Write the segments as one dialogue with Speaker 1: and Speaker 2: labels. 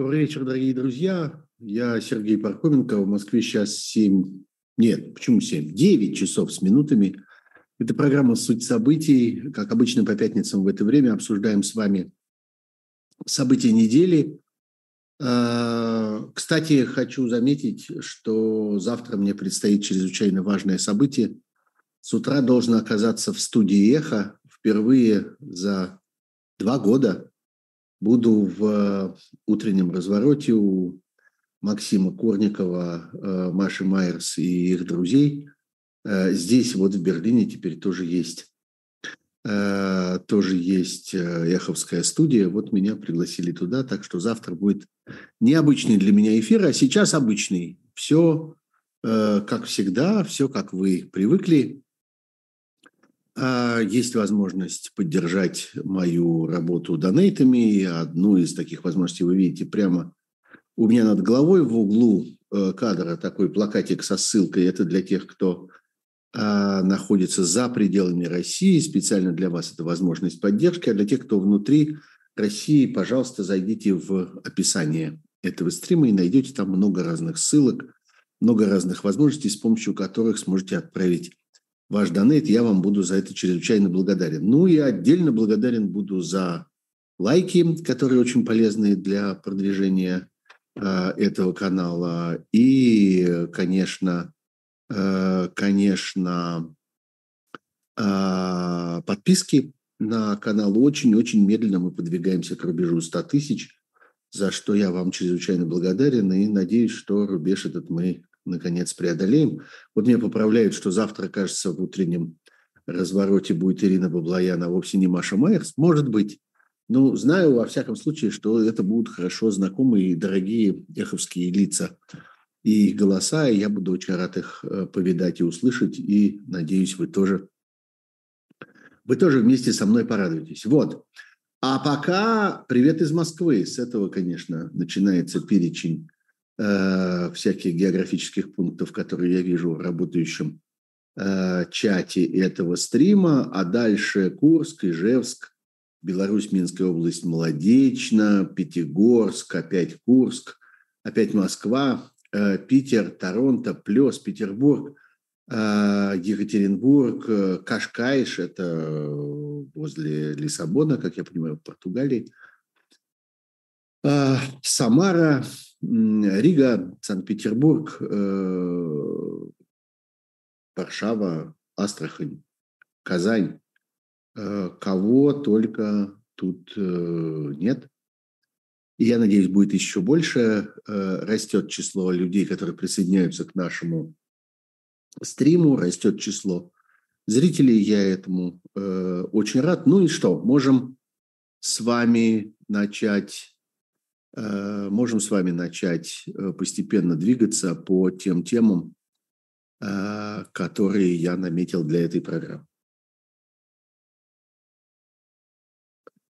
Speaker 1: Добрый вечер, дорогие друзья. Я Сергей Пархоменко. В Москве сейчас 7... Нет, почему 7? 9 часов с минутами. Это программа «Суть событий». Как обычно, по пятницам в это время обсуждаем с вами события недели. А, кстати, хочу заметить, что завтра мне предстоит чрезвычайно важное событие. С утра должен оказаться в студии «Эхо» впервые за два года – Буду в э, утреннем развороте у Максима Корникова, э, Маши Майерс и их друзей. Э, здесь вот в Берлине теперь тоже есть тоже есть Эховская студия. Вот меня пригласили туда, так что завтра будет необычный для меня эфир, а сейчас обычный. Все как всегда, все как вы привыкли. А, есть возможность поддержать мою работу донейтами. Одну из таких возможностей вы видите прямо у меня над головой в углу э, кадра такой плакатик со ссылкой. Это для тех, кто а, находится за пределами России. Специально для вас это возможность поддержки. А для тех, кто внутри России, пожалуйста, зайдите в описание этого стрима и найдете там много разных ссылок, много разных возможностей, с помощью которых сможете отправить ваш донейт, я вам буду за это чрезвычайно благодарен. Ну и отдельно благодарен буду за лайки, которые очень полезны для продвижения э, этого канала. И, конечно, э, конечно, э, подписки на канал. Очень-очень медленно мы подвигаемся к рубежу 100 тысяч, за что я вам чрезвычайно благодарен и надеюсь, что рубеж этот мы наконец преодолеем. Вот меня поправляют, что завтра, кажется, в утреннем развороте будет Ирина Баблоян, а вовсе не Маша Майерс. Может быть. Ну, знаю, во всяком случае, что это будут хорошо знакомые и дорогие эховские лица и их голоса, и я буду очень рад их э, повидать и услышать, и надеюсь, вы тоже, вы тоже вместе со мной порадуетесь. Вот. А пока привет из Москвы. С этого, конечно, начинается перечень Э, всяких географических пунктов, которые я вижу в работающем э, чате этого стрима, а дальше Курск, Ижевск, Беларусь, Минская область, Молодечно, Пятигорск, опять Курск, опять Москва, э, Питер, Торонто, Плес, Петербург, Екатеринбург, Кашкайш, это возле Лиссабона, как я понимаю, в Португалии, Самара, Рига, Санкт-Петербург, э, Варшава, Астрахань, Казань. Э, кого только тут э, нет. И я надеюсь, будет еще больше. Растет число людей, которые присоединяются к нашему стриму, растет число зрителей. Я этому очень рад. Ну и что, можем с вами начать можем с вами начать э, постепенно двигаться по тем темам, э, которые я наметил для этой программы.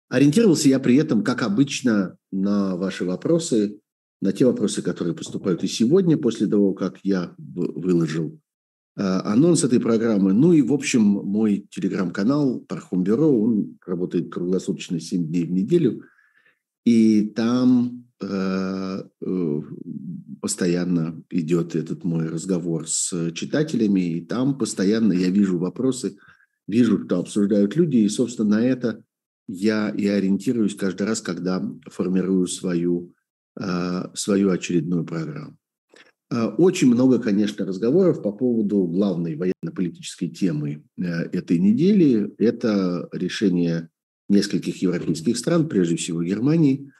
Speaker 1: Ориентировался я при этом, как обычно, на ваши вопросы, на те вопросы, которые поступают и сегодня, после того, как я выложил анонс этой программы. Ну и, в общем, мой телеграм-канал Пархом Бюро, он работает круглосуточно 7 дней в неделю – и там э, э, постоянно идет этот мой разговор с читателями, и там постоянно я вижу вопросы, вижу, что обсуждают люди, и, собственно, на это я и ориентируюсь каждый раз, когда формирую свою, э, свою очередную программу. Очень много, конечно, разговоров по поводу главной военно-политической темы этой недели. Это решение нескольких европейских стран, прежде всего Германии,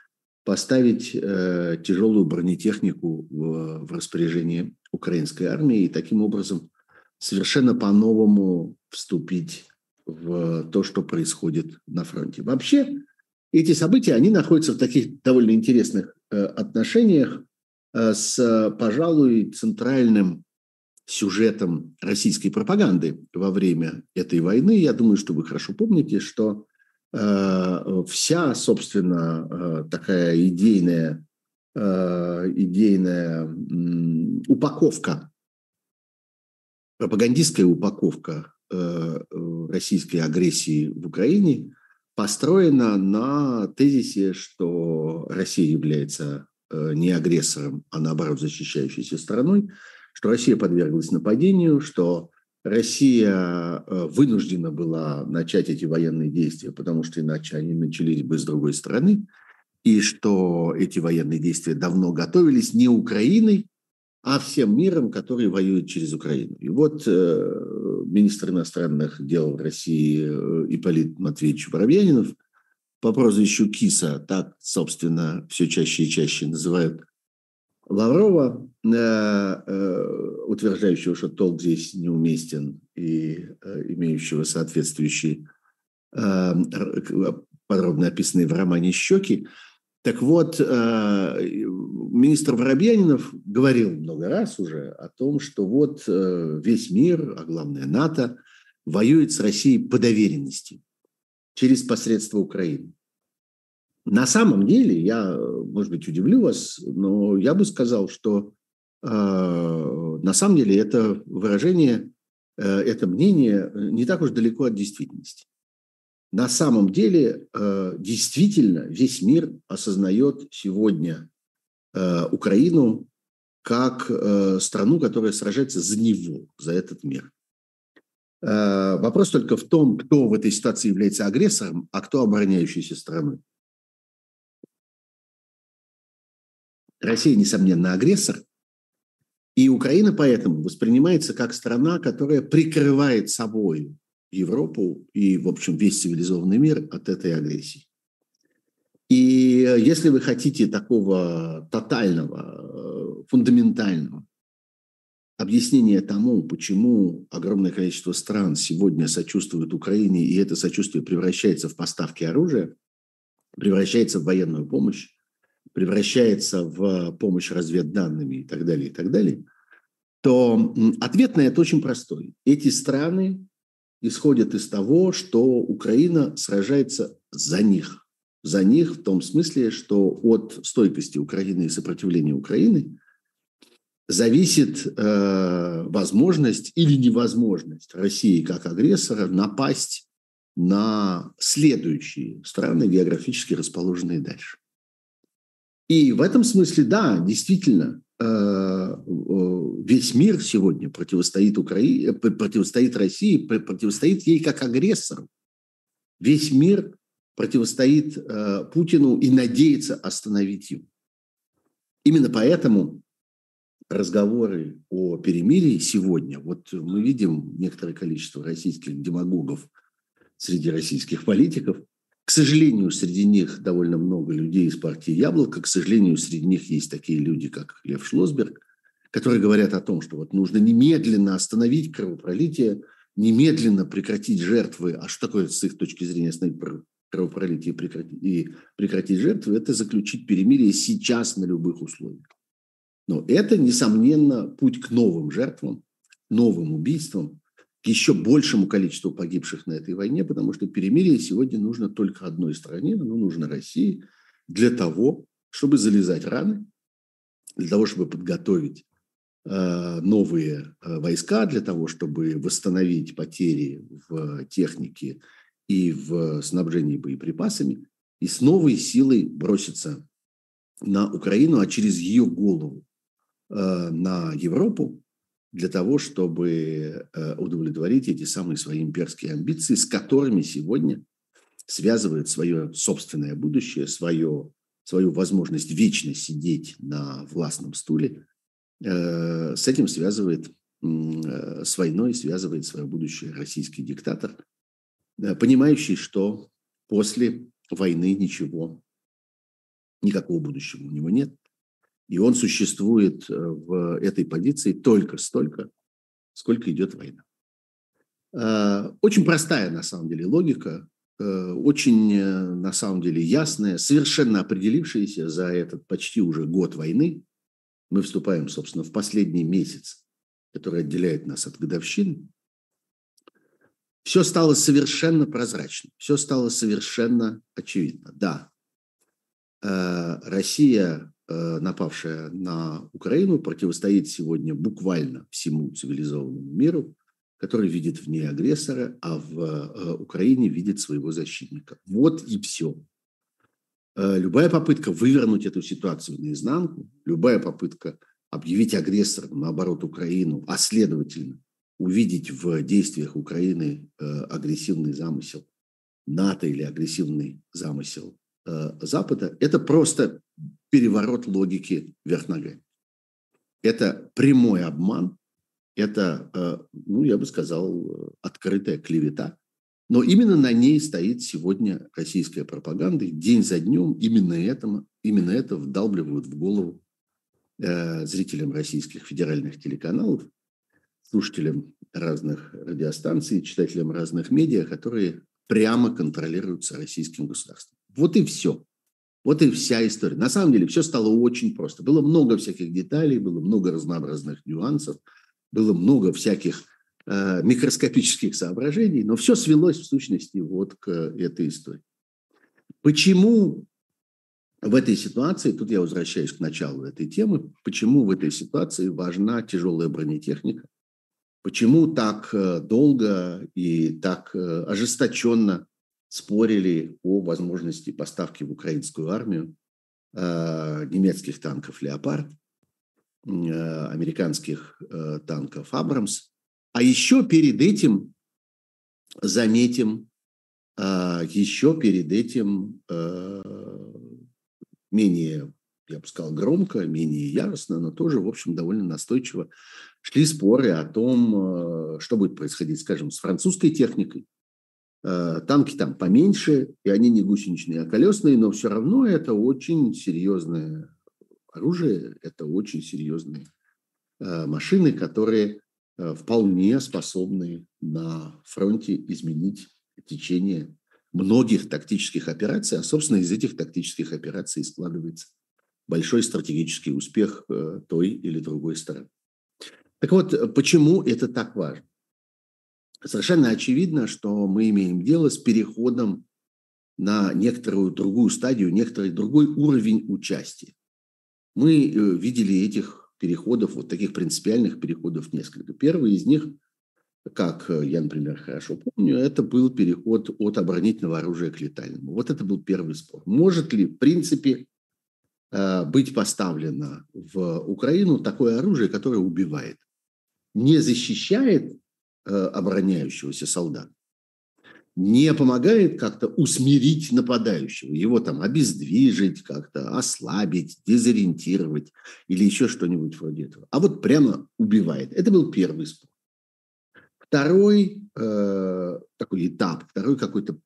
Speaker 1: поставить э, тяжелую бронетехнику в, в распоряжение украинской армии и таким образом совершенно по-новому вступить в то, что происходит на фронте. Вообще, эти события, они находятся в таких довольно интересных э, отношениях э, с, пожалуй, центральным сюжетом российской пропаганды во время этой войны. Я думаю, что вы хорошо помните, что вся, собственно, э, такая идейная, э, идейная упаковка, пропагандистская упаковка российской агрессии в Украине построена на тезисе, что Россия является не агрессором, а наоборот защищающейся страной, что Россия подверглась нападению, что Россия вынуждена была начать эти военные действия, потому что иначе они начались бы с другой стороны, и что эти военные действия давно готовились не Украиной, а всем миром, который воюет через Украину. И вот э, министр иностранных дел России э, Ипполит Матвеевич Воробьянинов по прозвищу Киса, так, собственно, все чаще и чаще называют Лаврова, э, э, утверждающего, что толк здесь неуместен и э, имеющего соответствующие подробно описанные в романе «Щеки», так вот, министр Воробьянинов говорил много раз уже о том, что вот весь мир, а главное НАТО, воюет с Россией по доверенности через посредство Украины. На самом деле, я, может быть, удивлю вас, но я бы сказал, что э, на самом деле это выражение, э, это мнение не так уж далеко от действительности на самом деле э, действительно весь мир осознает сегодня э, Украину как э, страну, которая сражается за него, за этот мир. Вопрос только в том, кто в этой ситуации является агрессором, а кто обороняющейся страной. Россия, несомненно, агрессор, и Украина поэтому воспринимается как страна, которая прикрывает собой Европу и, в общем, весь цивилизованный мир от этой агрессии. И если вы хотите такого тотального, фундаментального объяснения тому, почему огромное количество стран сегодня сочувствуют Украине, и это сочувствие превращается в поставки оружия, превращается в военную помощь, превращается в помощь разведданными и так далее, и так далее, то ответ на это очень простой. Эти страны исходят из того, что Украина сражается за них. За них в том смысле, что от стойкости Украины и сопротивления Украины зависит э, возможность или невозможность России как агрессора напасть на следующие страны, географически расположенные дальше. И в этом смысле, да, действительно, Э, весь мир сегодня противостоит, Украине, э, противостоит России, противостоит ей как агрессору. Весь мир противостоит э, Путину и надеется остановить его. Именно поэтому разговоры о перемирии сегодня, вот мы видим некоторое количество российских демагогов среди российских политиков, к сожалению, среди них довольно много людей из партии «Яблоко». К сожалению, среди них есть такие люди, как Лев Шлосберг, которые говорят о том, что вот нужно немедленно остановить кровопролитие, немедленно прекратить жертвы. А что такое с их точки зрения остановить кровопролитие и прекратить, жертвы? Это заключить перемирие сейчас на любых условиях. Но это, несомненно, путь к новым жертвам, новым убийствам, к еще большему количеству погибших на этой войне, потому что перемирие сегодня нужно только одной стране, оно нужно России для того, чтобы залезать раны, для того, чтобы подготовить э, новые э, войска, для того, чтобы восстановить потери в технике и в снабжении боеприпасами, и с новой силой броситься на Украину, а через ее голову э, на Европу, для того, чтобы э, удовлетворить эти самые свои имперские амбиции, с которыми сегодня связывает свое собственное будущее, свое, свою возможность вечно сидеть на властном стуле. Э, с этим связывает, э, с войной связывает свое будущее российский диктатор, понимающий, что после войны ничего, никакого будущего у него нет, и он существует э, в этой позиции только столько, сколько идет война. Э, очень простая, на самом деле, логика, э, очень, на самом деле, ясная, совершенно определившаяся за этот почти уже год войны. Мы вступаем, собственно, в последний месяц, который отделяет нас от годовщины. Все стало совершенно прозрачно, все стало совершенно очевидно. Да, Россия напавшая на Украину, противостоит сегодня буквально всему цивилизованному миру, который видит в ней агрессора, а в э, Украине видит своего защитника. Вот и все. э, любая попытка вывернуть эту ситуацию наизнанку, любая попытка объявить агрессором, наоборот, Украину, а следовательно, увидеть в действиях Украины э, агрессивный замысел НАТО или агрессивный замысел э, Запада, это просто переворот логики вверх ногами. Это прямой обман, это, э, ну, я бы сказал, открытая клевета. Но именно на ней стоит сегодня российская пропаганда. И день за днем именно, это, именно это вдалбливают в голову э, зрителям российских федеральных телеканалов, слушателям разных радиостанций, читателям разных медиа, которые прямо контролируются российским государством. Вот и все. Вот и вся история. На самом деле все стало очень просто. Было много всяких деталей, было много разнообразных нюансов, было много всяких э, микроскопических соображений, но все свелось в сущности вот к этой истории. Почему в этой ситуации, тут я возвращаюсь к началу этой темы, почему в этой ситуации важна тяжелая бронетехника, почему так э, долго и так э, ожесточенно спорили о возможности поставки в украинскую армию э, немецких танков «Леопард», американских танков «Абрамс». А еще перед этим, заметим, еще перед этим менее, я бы сказал, громко, менее яростно, но тоже, в общем, довольно настойчиво шли споры о том, что будет происходить, скажем, с французской техникой, Э, танки там поменьше, и они не гусеничные, а колесные, но все равно это очень серьезное оружие, это очень серьезные э, машины, которые э, вполне способны на фронте изменить течение многих тактических операций, а, собственно, из этих тактических операций складывается большой стратегический успех той или другой стороны. Так вот, почему это так важно? Совершенно очевидно, что мы имеем дело с переходом на некоторую другую стадию, некоторый другой уровень участия. Мы э, видели этих переходов, вот таких принципиальных переходов несколько. Первый из них, как э, я, например, хорошо помню, это был переход от оборонительного оружия к летальному. Вот это был первый спор. Может ли, в принципе, э, быть поставлено в Украину такое оружие, которое убивает? Не защищает обороняющегося солдата не помогает как-то усмирить нападающего, его там обездвижить, как-то ослабить, дезориентировать или еще что-нибудь вроде этого. А вот прямо убивает. Это был первый спор. Второй э, такой этап, второй какой-то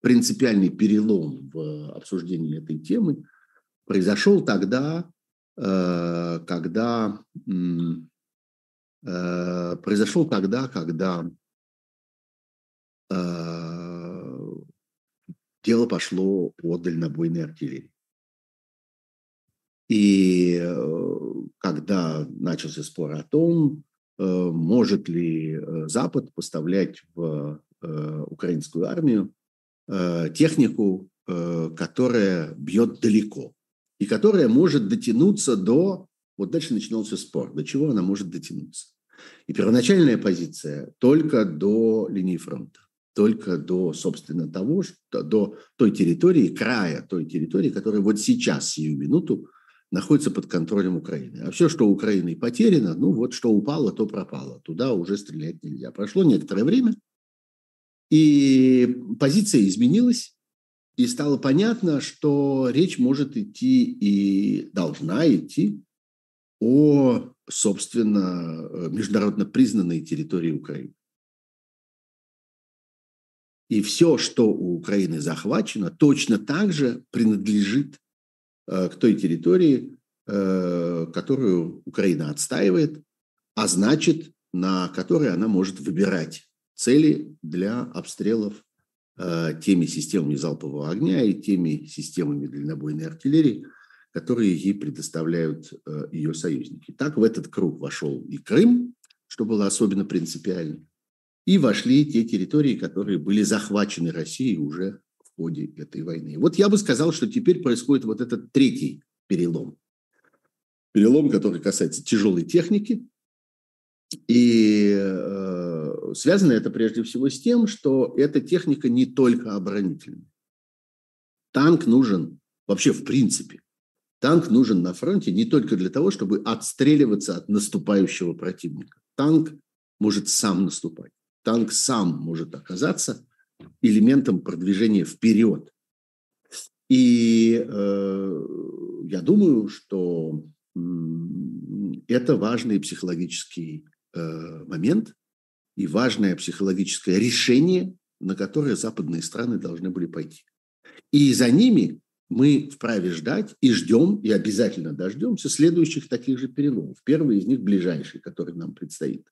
Speaker 1: принципиальный перелом в обсуждении этой темы произошел тогда, э, когда Э, произошел тогда, когда э, дело пошло о дальнобойной артиллерии. И э, когда начался спор о том, может ли Запад поставлять в украинскую армию технику, которая бьет далеко и которая может дотянуться до вот дальше начинался спор, до чего она может дотянуться. И первоначальная позиция только до линии фронта, только до, собственно, того, что, до той территории, края той территории, которая вот сейчас, сию минуту, находится под контролем Украины. А все, что Украиной потеряно, ну вот что упало, то пропало. Туда уже стрелять нельзя. Прошло некоторое время, и позиция изменилась, и стало понятно, что речь может идти и должна идти о, собственно, э, международно признанной территории Украины. И все, что у Украины захвачено, точно так же принадлежит э, к той территории, э, которую Украина отстаивает, а значит, на которой она может выбирать цели для обстрелов теми системами залпового огня и теми системами дальнобойной артиллерии, которые ей предоставляют э, ее союзники. Так в этот круг вошел и Крым, что было особенно принципиально, и вошли те территории, которые были захвачены Россией уже в ходе этой войны. Вот я бы сказал, что теперь происходит вот этот третий перелом. Перелом, который касается тяжелой техники. И э, связано это прежде всего с тем, что эта техника не только оборонительная. Танк нужен вообще в принципе. Танк нужен на фронте не только для того, чтобы отстреливаться от наступающего противника. Танк может сам наступать. Танк сам может оказаться элементом продвижения вперед. И э, я думаю, что э, это важный психологический э, момент и важное психологическое решение, на которое западные страны должны были пойти. И за ними мы вправе ждать и ждем, и обязательно дождемся следующих таких же переломов. Первый из них ближайший, который нам предстоит.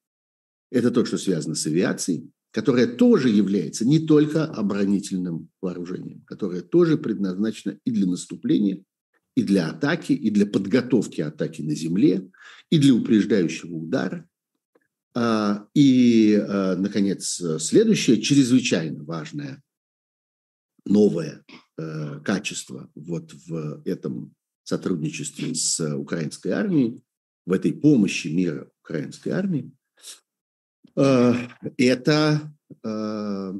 Speaker 1: Это то, что связано с авиацией, которая тоже является не только оборонительным вооружением, которое тоже предназначено и для наступления, и для атаки, и для подготовки атаки на земле, и для упреждающего удара. А, и, а, наконец, следующее чрезвычайно важное новое э, качество вот в этом сотрудничестве с украинской армией, в этой помощи мира украинской армии, э, это э,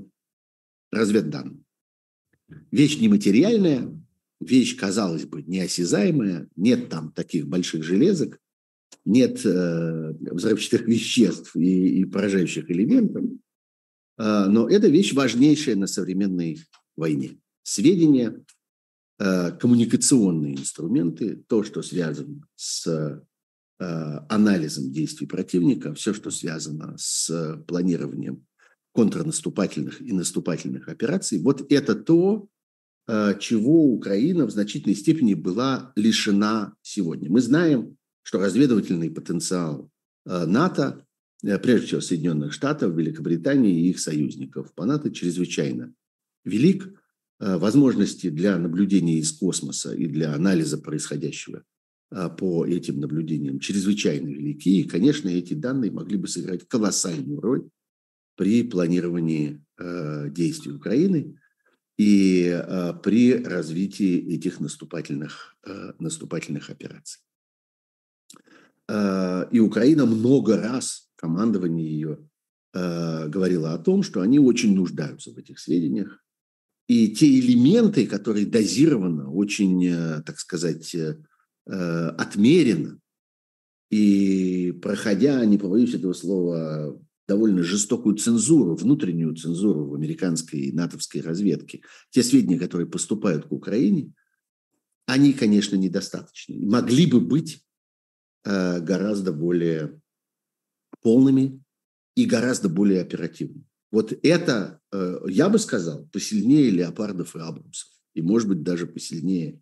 Speaker 1: разведданные. Вещь нематериальная, вещь, казалось бы, неосязаемая, нет там таких больших железок, нет э, взрывчатых веществ и, и поражающих элементов, э, но это вещь важнейшая на современной войне. Сведения, э, коммуникационные инструменты, то, что связано с э, анализом действий противника, все, что связано с планированием контрнаступательных и наступательных операций, вот это то, э, чего Украина в значительной степени была лишена сегодня. Мы знаем, что разведывательный потенциал НАТО, прежде всего Соединенных Штатов, Великобритании и их союзников по НАТО чрезвычайно велик, возможности для наблюдения из космоса и для анализа происходящего э, по этим наблюдениям чрезвычайно велики. И, конечно, эти данные могли бы сыграть колоссальную роль при планировании э, действий Украины и при развитии этих наступательных, наступательных операций. И Украина много раз, командование ее, говорило о том, что они очень нуждаются в этих сведениях, и те элементы, которые дозированы, очень, э, так сказать, э, э, отмеренно, и проходя, не побоюсь этого слова, довольно жестокую цензуру, внутреннюю цензуру в американской и натовской разведке, те сведения, которые поступают к Украине, они, конечно, недостаточны. Могли бы быть гораздо более полными и гораздо более оперативными. Вот это, э, я бы сказал, посильнее леопардов и абрамсов. И, может быть, даже посильнее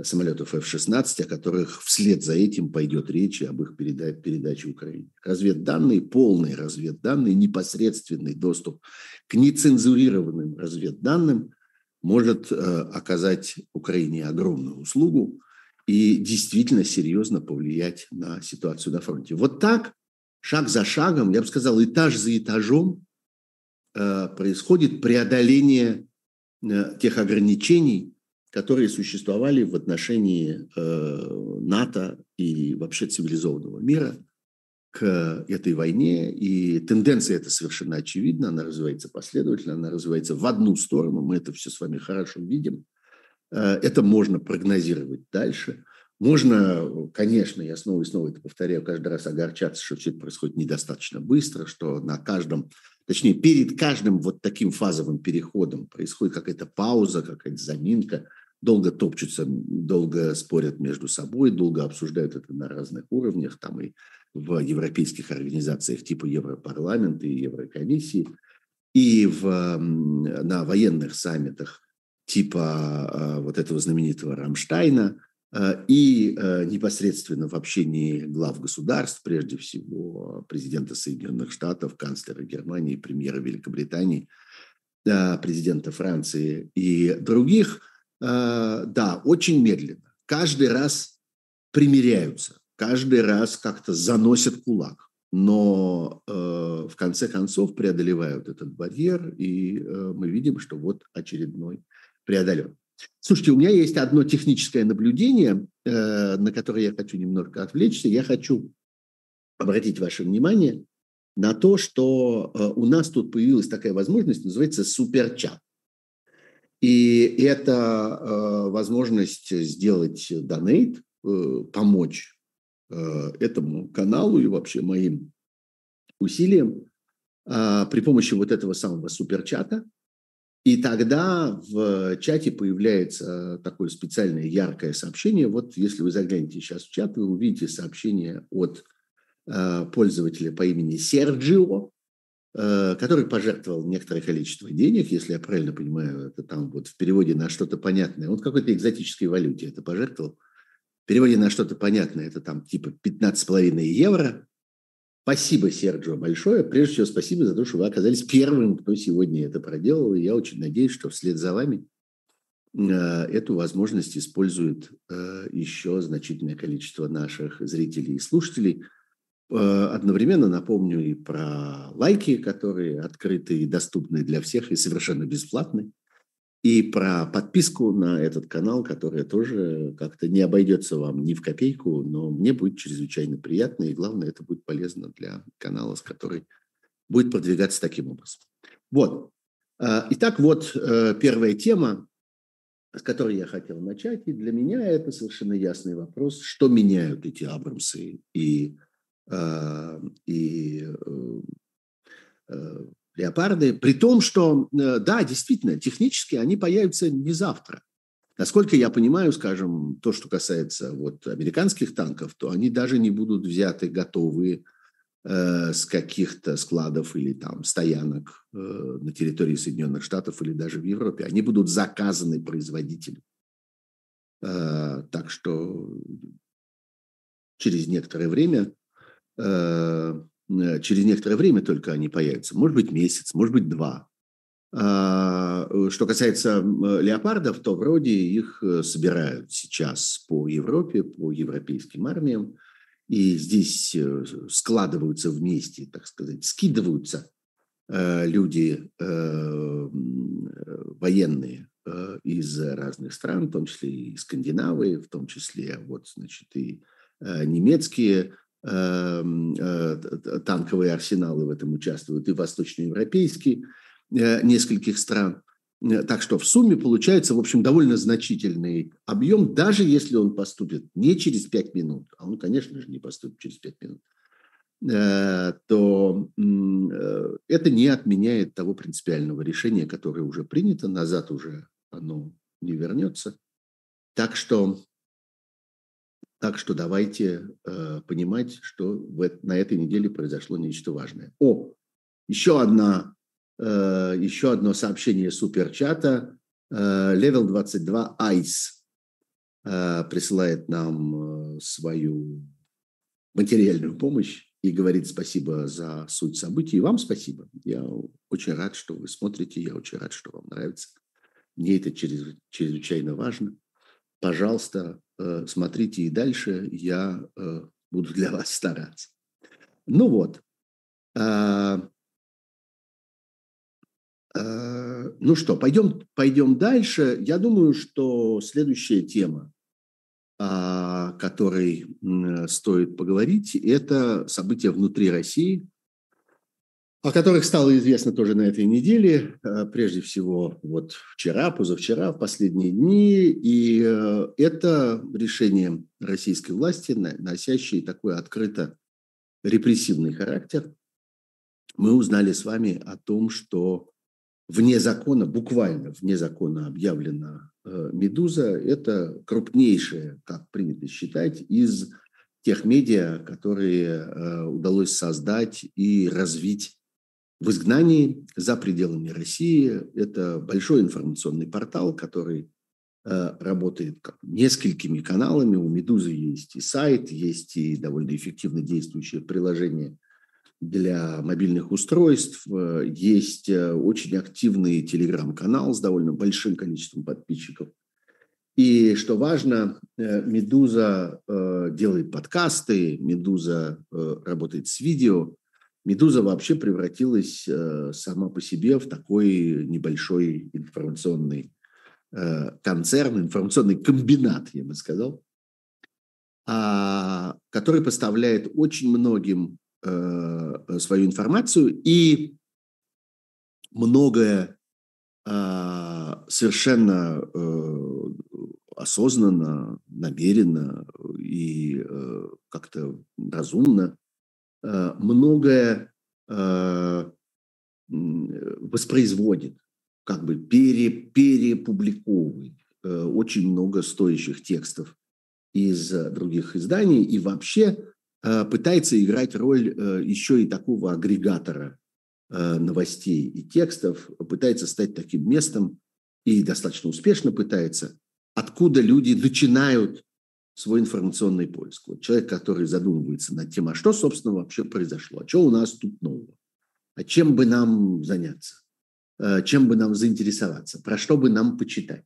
Speaker 1: самолетов F-16, о которых вслед за этим пойдет речь об их передаче Украине. Разведданные, полные разведданные, непосредственный доступ к нецензурированным разведданным может э, оказать Украине огромную услугу и действительно серьезно повлиять на ситуацию на фронте. Вот так, шаг за шагом, я бы сказал, этаж за этажом, происходит преодоление э, тех ограничений, которые существовали в отношении э, НАТО и вообще цивилизованного мира к этой войне. И тенденция эта совершенно очевидна, она развивается последовательно, она развивается в одну сторону, мы это все с вами хорошо видим. Это можно прогнозировать дальше. Можно, конечно, я снова и снова это повторяю, каждый раз огорчаться, что все это происходит недостаточно быстро, что на каждом точнее, перед каждым вот таким фазовым переходом происходит какая-то пауза, какая-то заминка, долго топчутся, долго спорят между собой, долго обсуждают это на разных уровнях, там и в европейских организациях типа Европарламента и Еврокомиссии, и в, на военных саммитах типа а, вот этого знаменитого Рамштайна – и э, непосредственно в общении глав государств, прежде всего президента Соединенных Штатов, канцлера Германии, премьера Великобритании, президента Франции и других, э, да, очень медленно. Каждый раз примиряются, каждый раз как-то заносят кулак, но в конце концов преодолевают этот барьер, и мы видим, что вот очередной преодолен. Слушайте, у меня есть одно техническое наблюдение, э, на которое я хочу немножко отвлечься. Я хочу обратить ваше внимание на то, что э, у нас тут появилась такая возможность, называется суперчат. И это э, возможность сделать донейт, помочь этому каналу и вообще моим усилиям э, при помощи вот этого самого суперчата. И тогда в чате появляется такое специальное яркое сообщение. Вот если вы заглянете сейчас в чат, вы увидите сообщение от э, пользователя по имени Серджио, Э, который пожертвовал некоторое количество денег, если я правильно понимаю, это там вот в переводе на что-то понятное. Он какой-то экзотической валюте это пожертвовал. В переводе на что-то понятное, это там типа 15,5 евро. Спасибо, Серджио, большое. Прежде всего, спасибо за то, что вы оказались первым, кто сегодня это проделал. И я очень надеюсь, что вслед за вами э, эту возможность использует э, еще значительное количество наших зрителей и слушателей – Э, одновременно напомню и про лайки, которые открыты и доступны для всех и совершенно бесплатны, и про подписку на этот канал, которая тоже как-то не обойдется вам ни в копейку, но мне будет чрезвычайно приятно, и главное, это будет полезно для канала, с который будет продвигаться таким образом. Вот. Э, итак, вот э, первая тема, с которой я хотел начать, и для меня это совершенно ясный вопрос, что меняют эти Абрамсы и Э, и э, э, леопарды, при том, что, да, действительно, технически они появятся не завтра. Насколько я понимаю, скажем, то, что касается вот американских танков, то они даже не будут взяты готовые э, с каких-то складов или там стоянок э, на территории Соединенных Штатов или даже в Европе. Они будут заказаны производителем. Э, так что через некоторое время Э, э, через некоторое время только они появятся. Может быть, месяц, может быть, два. А, что касается леопардов, то вроде их э, собирают сейчас по Европе, по европейским армиям. И здесь складываются вместе, так сказать, скидываются люди военные из разных стран, в том числе и Скандинавы, в том числе вот, значит, и немецкие э, танковые арсеналы в этом участвуют, и восточноевропейские э, нескольких стран. Э, так что в сумме получается, в общем, довольно значительный объем, даже если он поступит не через 5 минут, а он, конечно же, не поступит через 5 минут, то это не отменяет того принципиального решения, которое уже принято, назад уже оно не вернется. Так что так что давайте э, понимать, что в, на этой неделе произошло нечто важное. О, еще, одна, э, еще одно сообщение суперчата. Э, Level 22 ICE э, присылает нам э, свою материальную помощь и говорит спасибо за суть событий. И вам спасибо. Я очень рад, что вы смотрите, я очень рад, что вам нравится. Мне это чрезвычайно важно. Пожалуйста, Э, смотрите и дальше, я э, буду для вас стараться. Ну вот. А, а, ну что, пойдем, пойдем дальше. Я думаю, что следующая тема, о которой стоит поговорить, это события внутри России – о которых стало известно тоже на этой неделе, э, прежде всего вот вчера, позавчера, в последние дни. И э, это решение российской власти, носящее такой открыто репрессивный характер. Мы узнали с вами о том, что вне закона, буквально вне закона объявлена э, «Медуза». Это крупнейшая, как принято считать, из тех медиа, которые удалось создать и развить в изгнании за пределами России. Это большой информационный портал, который э, работает несколькими каналами. У «Медузы» есть и сайт, есть и довольно эффективно действующее приложение для мобильных устройств. Э, есть э, очень активный телеграм-канал с довольно большим количеством подписчиков. И что важно, «Медуза» делает подкасты, «Медуза» работает с видео – Медуза вообще превратилась э, сама по себе в такой небольшой информационный э, концерн, информационный комбинат, я бы сказал, а, который поставляет очень многим э, свою информацию и многое совершенно осознанно, намеренно и как-то разумно многое воспроизводит, как бы пере, перепубликовывает очень много стоящих текстов из других изданий и вообще пытается играть роль еще и такого агрегатора новостей и текстов, пытается стать таким местом, и достаточно успешно пытается, откуда люди начинают свой информационный поиск. Вот человек, который задумывается над тем, а что, собственно, вообще произошло, а что у нас тут нового, а чем бы нам заняться, э, чем бы нам заинтересоваться, про что бы нам почитать.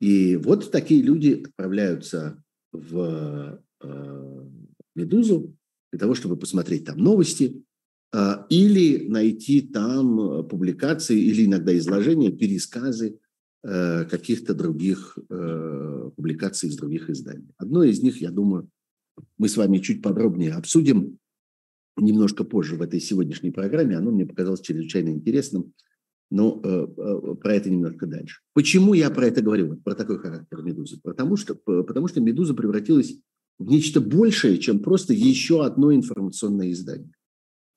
Speaker 1: И вот такие люди отправляются в э, «Медузу» для того, чтобы посмотреть там новости, э, или найти там публикации, или иногда изложения, пересказы каких-то других э, публикаций из других изданий. Одно из них, я думаю, мы с вами чуть подробнее обсудим немножко позже в этой сегодняшней программе. Оно мне показалось чрезвычайно интересным, но э, про это немножко дальше. Почему я про это говорю, про такой характер «Медузы»? Потому что, потому что «Медуза» превратилась в нечто большее, чем просто еще одно информационное издание,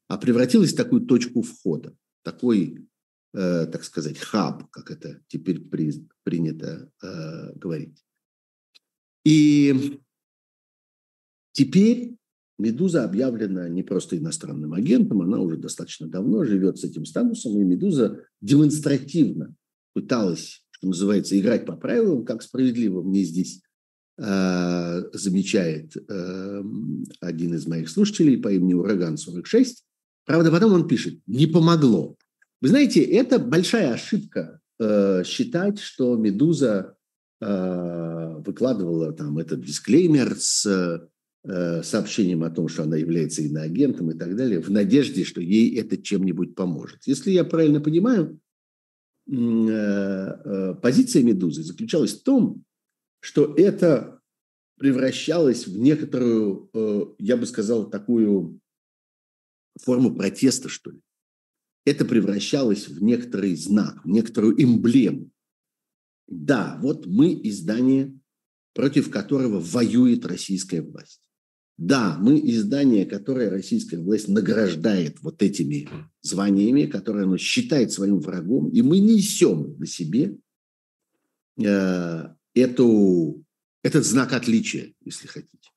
Speaker 1: а превратилась в такую точку входа, такой Э, так сказать, хаб, как это теперь при, принято э, говорить. И теперь «Медуза» объявлена не просто иностранным агентом, она уже достаточно давно живет с этим статусом, и «Медуза» демонстративно пыталась, что называется, играть по правилам, как справедливо мне здесь э, замечает э, один из моих слушателей по имени Ураган-46. Правда, потом он пишет, не помогло. Вы знаете, это большая ошибка э, считать, что «Медуза» э, выкладывала там этот дисклеймер с э, сообщением о том, что она является иноагентом и так далее, в надежде, что ей это чем-нибудь поможет. Если я правильно понимаю, позиция «Медузы» заключалась в том, что это превращалось в некоторую, я бы сказал, такую форму протеста, что ли это превращалось в некоторый знак, в некоторую эмблему. Да, вот мы издание, против которого воюет российская власть. Да, мы издание, которое российская власть награждает вот этими званиями, которые оно считает своим врагом, и мы несем на себе э, эту, этот знак отличия, если хотите.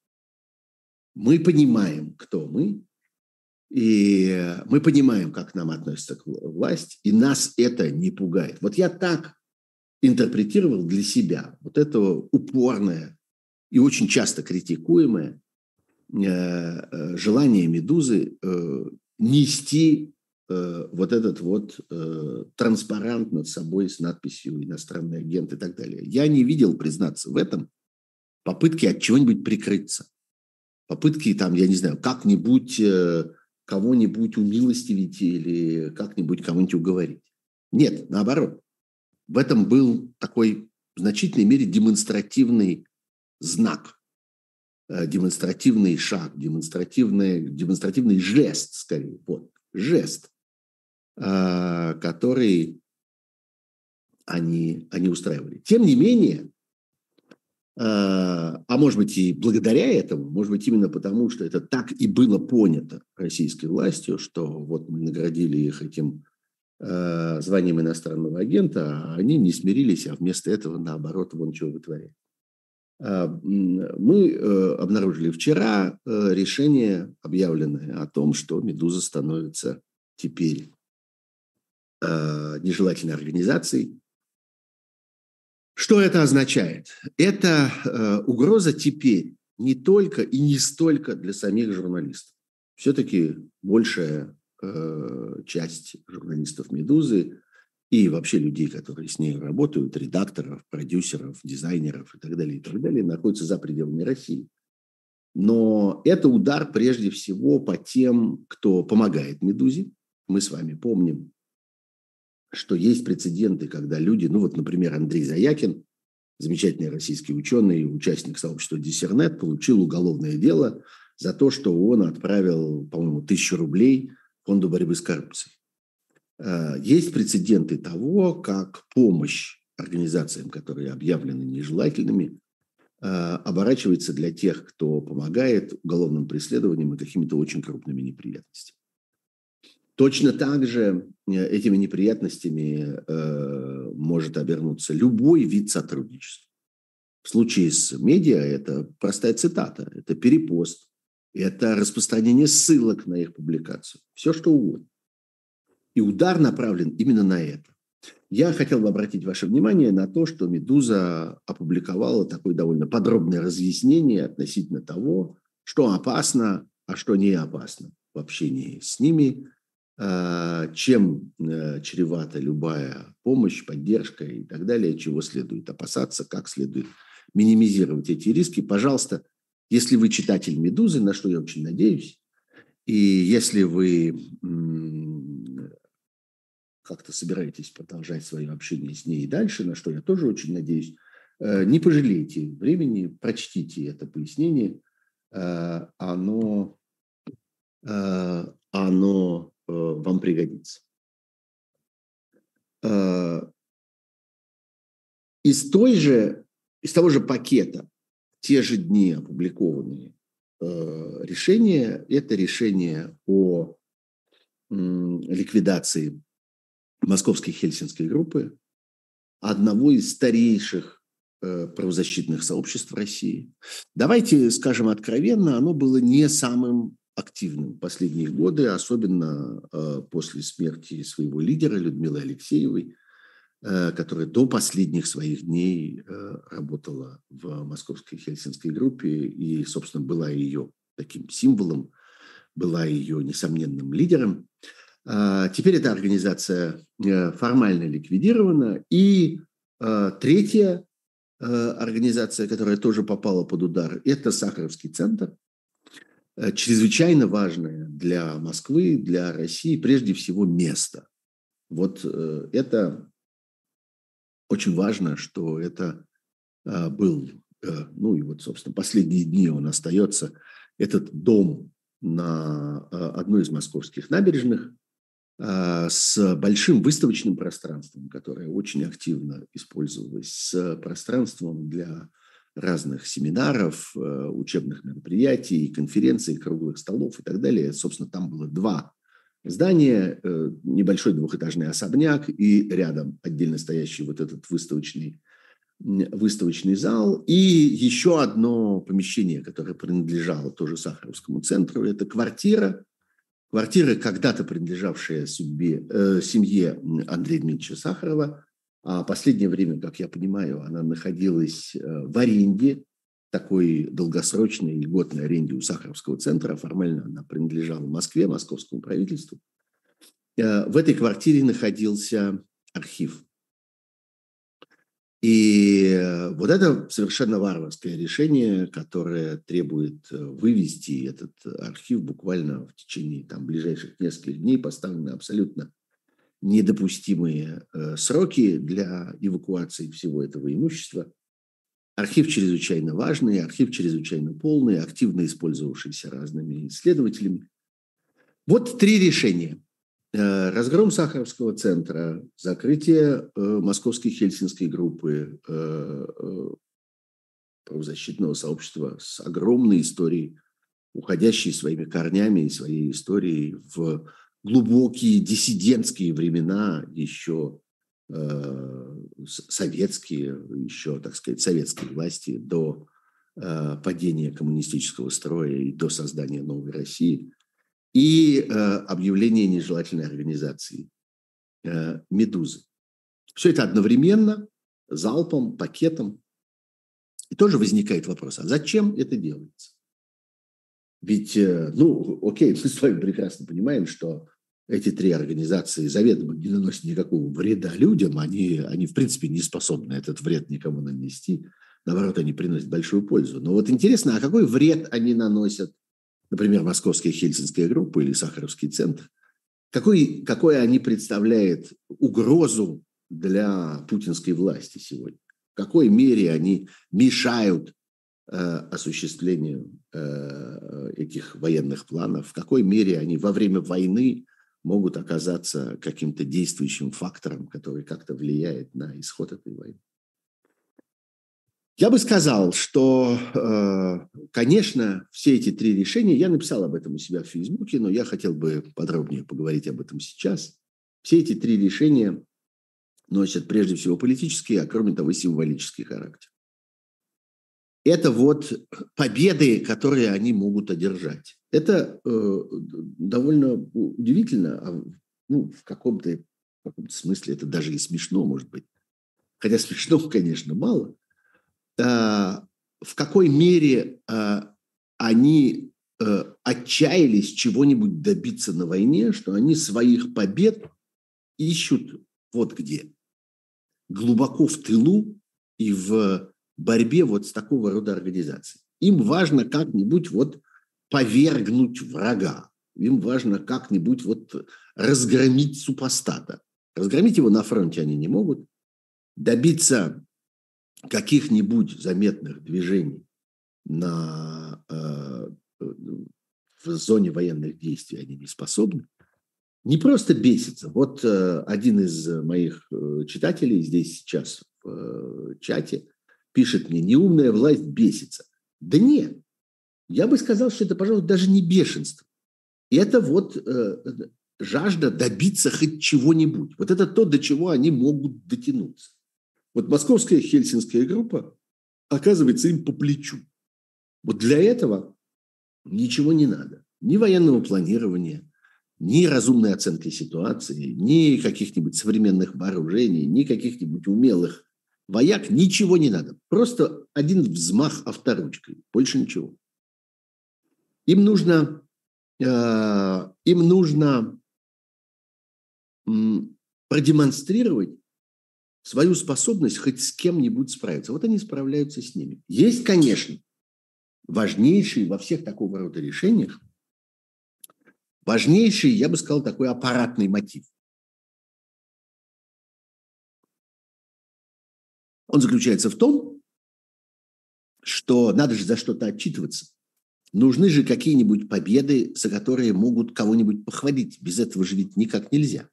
Speaker 1: Мы понимаем, кто мы, и мы понимаем, как к нам относится власть, и нас это не пугает. Вот я так интерпретировал для себя вот это упорное и очень часто критикуемое э, э, желание «Медузы» э, нести вот этот вот транспарант над собой с надписью «Иностранный агент» и так далее. Я не видел, признаться в этом, попытки от чего-нибудь прикрыться. Попытки там, я не знаю, как-нибудь кого-нибудь умилостивить или как-нибудь кого-нибудь уговорить. Нет, наоборот. В этом был такой в значительной мере демонстративный знак, э, демонстративный шаг, демонстративный, демонстративный жест, скорее, вот, жест, э, который они, они устраивали. Тем не менее, а, а может быть и благодаря этому, может быть именно потому, что это так и было понято российской властью, что вот мы наградили их этим э, званием иностранного агента, а они не смирились, а вместо этого наоборот вон чего вытворяют. А, мы э, обнаружили вчера э, решение, объявленное о том, что «Медуза» становится теперь нежелательной организацией, что это означает? Это э, угроза теперь не только и не столько для самих журналистов. Все-таки большая э, часть журналистов «Медузы» и вообще людей, которые с ней работают, редакторов, продюсеров, дизайнеров и так далее, и так далее, находятся за пределами России. Но это удар прежде всего по тем, кто помогает «Медузе». Мы с вами помним что есть прецеденты, когда люди, ну вот, например, Андрей Заякин, замечательный российский ученый, участник сообщества Диссернет, получил уголовное дело за то, что он отправил, по-моему, тысячу рублей фонду борьбы с коррупцией. Э, есть прецеденты того, как помощь организациям, которые объявлены нежелательными, оборачивается для тех, кто помогает уголовным преследованиям и какими-то очень крупными неприятностями. Точно так же этими неприятностями может обернуться любой вид сотрудничества. В случае с медиа это простая цитата, это перепост, это распространение ссылок на их публикацию, все что угодно. И удар направлен именно на это. Я хотел бы обратить ваше внимание на то, что «Медуза» опубликовала такое довольно подробное разъяснение относительно того, что опасно, а что не опасно в общении с ними, чем э, чревата любая помощь, поддержка и так далее, чего следует опасаться, как следует минимизировать эти риски. Пожалуйста, если вы читатель «Медузы», на что я очень надеюсь, и если вы как-то собираетесь продолжать свое общение с ней и дальше, на что я тоже очень надеюсь, э, не пожалейте времени, прочтите это пояснение. Э, оно, э, оно вам пригодится. Из той же из того же пакета те же дни опубликованные э, решения – это решение о ликвидации Московской Хельсинской группы, одного из старейших э, правозащитных сообществ России. Давайте скажем откровенно, оно было не самым активным последние годы, особенно э, после смерти своего лидера Людмилы Алексеевой. Э, которая до последних своих дней э, работала в московской хельсинской группе и, собственно, была ее таким символом, была ее несомненным лидером. Теперь эта организация формально ликвидирована. И третья организация, которая тоже попала под удар, это Сахаровский центр, чрезвычайно важное для Москвы, для России, прежде всего место. Вот это очень важно, что это а, был, э, ну и вот, собственно, последние дни он остается, этот дом на а, одной из московских набережных а, с большим выставочным пространством, которое очень активно использовалось, с пространством для разных семинаров, э, учебных мероприятий, конференций, круглых столов и так далее. Собственно, там было два здание, э, небольшой двухэтажный особняк и рядом отдельно стоящий вот этот выставочный, выставочный зал и еще одно помещение, которое принадлежало тоже Сахаровскому центру. Это квартира, квартира, когда-то принадлежавшая судьбе, э, семье Андрея Дмитриевича Сахарова, а последнее время, как я понимаю, она находилась э, в аренде такой долгосрочной льготной аренде у Сахаровского центра. Формально она принадлежала Москве, московскому правительству. Э, в этой квартире находился архив. И э, вот это совершенно варварское решение, которое требует вывести этот архив буквально в течение там, ближайших нескольких дней, поставлены абсолютно недопустимые сроки для эвакуации всего этого имущества – Архив чрезвычайно важный, архив чрезвычайно полный, активно использовавшийся разными исследователями. Вот три решения. Э, разгром Сахаровского центра, закрытие э, Московской Хельсинской группы э, правозащитного сообщества с огромной историей, уходящей своими корнями и своей историей в глубокие диссидентские времена еще Э, советские, еще, так сказать, советской власти до э, падения коммунистического строя и до создания новой России, и э, объявление нежелательной организации «Медузы». Все это одновременно, залпом, пакетом. И тоже возникает вопрос, а зачем это делается? Ведь, ну, окей, мы с вами прекрасно понимаем, что эти три организации заведомо не наносят никакого вреда людям, они, они в принципе не способны этот вред никому нанести. Наоборот, они приносят большую пользу. Но вот интересно, а какой вред они наносят, например, Московская Хельсинская группа или Сахаровский центр? Какой, какой они представляют угрозу для путинской власти сегодня? В какой мере они мешают э, осуществлению э, этих военных планов? В какой мере они во время войны могут оказаться каким-то действующим фактором, который как-то влияет на исход этой войны. Я бы сказал, что, э, конечно, все эти три решения, я написал об этом у себя в Фейсбуке, но я хотел бы подробнее поговорить об этом сейчас. Все эти три решения носят прежде всего политический, а кроме того символический характер. Это вот победы, которые они могут одержать. Это э, довольно удивительно, а, ну, в каком-то, в каком-то смысле это даже и смешно, может быть. Хотя смешно, конечно, мало. А, в какой мере а, они а, отчаялись чего-нибудь добиться на войне, что они своих побед ищут вот где. Глубоко в тылу и в борьбе вот с такого рода организацией. Им важно как-нибудь вот повергнуть врага. Им важно как-нибудь вот разгромить супостата. Разгромить его на фронте они не могут. Добиться каких-нибудь заметных движений на, э, в зоне военных действий они не способны. Не просто бесится. Вот э, один из моих э, читателей здесь сейчас в чате пишет мне, неумная власть бесится. Да нет, я бы сказал, что это, пожалуй, даже не бешенство. Это вот э, жажда добиться хоть чего-нибудь. Вот это то, до чего они могут дотянуться. Вот московская хельсинская группа оказывается им по плечу. Вот для этого ничего не надо. Ни военного планирования, ни разумной оценки ситуации, ни каких-нибудь современных вооружений, ни каких-нибудь умелых вояк, ничего не надо. Просто один взмах авторучкой, больше ничего. Им нужно, э, им нужно продемонстрировать свою способность хоть с кем-нибудь справиться. Вот они справляются с ними. Есть, конечно, важнейший во всех такого рода решениях, важнейший, я бы сказал, такой аппаратный мотив. Он заключается в том, что надо же за что-то отчитываться. Нужны же какие-нибудь победы, за которые могут кого-нибудь похвалить. Без этого ведь никак нельзя.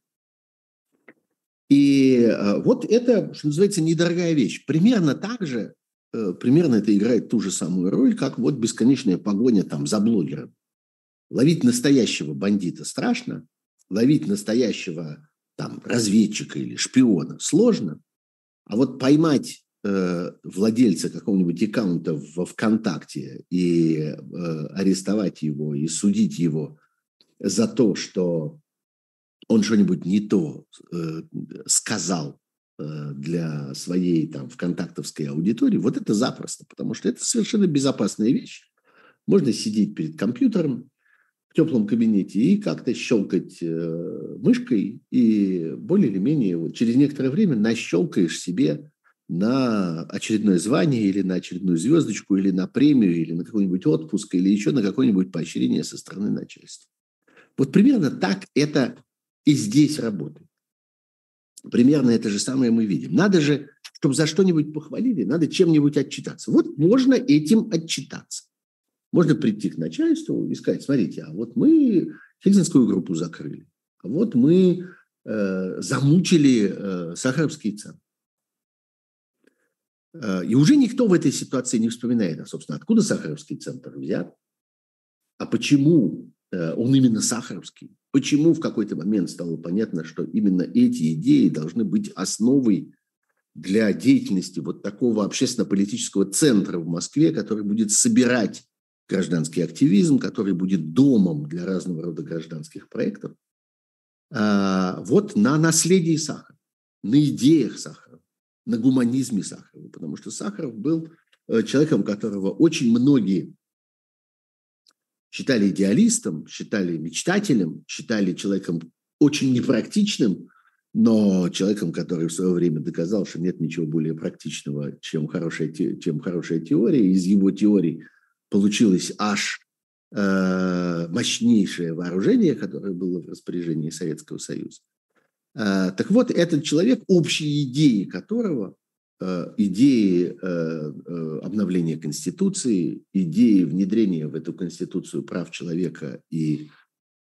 Speaker 1: И э, вот это, что называется, недорогая вещь. Примерно так же, э, примерно это играет ту же самую роль, как вот бесконечная погоня там за блогером. Ловить настоящего бандита страшно, ловить настоящего там разведчика или шпиона сложно, а вот поймать э, владельца какого-нибудь аккаунта во ВКонтакте и э, арестовать его и судить его за то, что он что-нибудь не то э, сказал для своей там вконтактовской аудитории, вот это запросто, потому что это совершенно безопасная вещь. Можно сидеть перед компьютером в теплом кабинете и как-то щелкать э, мышкой, и более или менее вот через некоторое время нащелкаешь себе на очередное звание или на очередную звездочку, или на премию, или на какой-нибудь отпуск, или еще на какое-нибудь поощрение со стороны начальства. Вот примерно так это и здесь работает. Примерно это же самое мы видим. Надо же, чтобы за что-нибудь похвалили, надо чем-нибудь отчитаться. Вот можно этим отчитаться. Можно прийти к начальству и сказать, смотрите, а вот мы Хельсинскую группу закрыли, а вот мы э, замучили э, Сахаровский центр. Э, и уже никто в этой ситуации не вспоминает, а, собственно, откуда Сахаровский центр взят, а почему э, он именно Сахаровский, Почему в какой-то момент стало понятно, что именно эти идеи должны быть основой для деятельности вот такого общественно-политического центра в Москве, который будет собирать гражданский активизм, который будет домом для разного рода гражданских проектов, а, вот на наследии Сахара, на идеях Сахара, на гуманизме Сахарова, потому что Сахаров был э, человеком, которого очень многие считали идеалистом, считали мечтателем, считали человеком очень непрактичным, но человеком, который в свое время доказал, что нет ничего более практичного, чем хорошая, чем хорошая теория. Из его теории получилось аж э, мощнейшее вооружение, которое было в распоряжении Советского Союза. Э, так вот, этот человек, общие идеи которого Э, идеи э, э, обновления Конституции, идеи внедрения в эту Конституцию прав человека и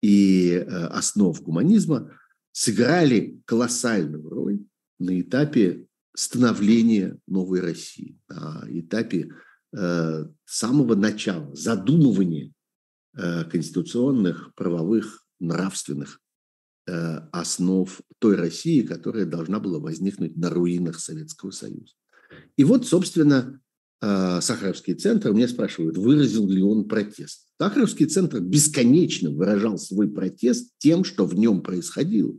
Speaker 1: и э, основ гуманизма сыграли колоссальную роль на этапе становления новой России, на этапе э, самого начала, задумывания э, конституционных, правовых, нравственных э, основ той России, которая должна была возникнуть на руинах Советского Союза. И вот, собственно, Сахаровский центр, меня спрашивают, выразил ли он протест. Сахаровский центр бесконечно выражал свой протест тем, что в нем происходило.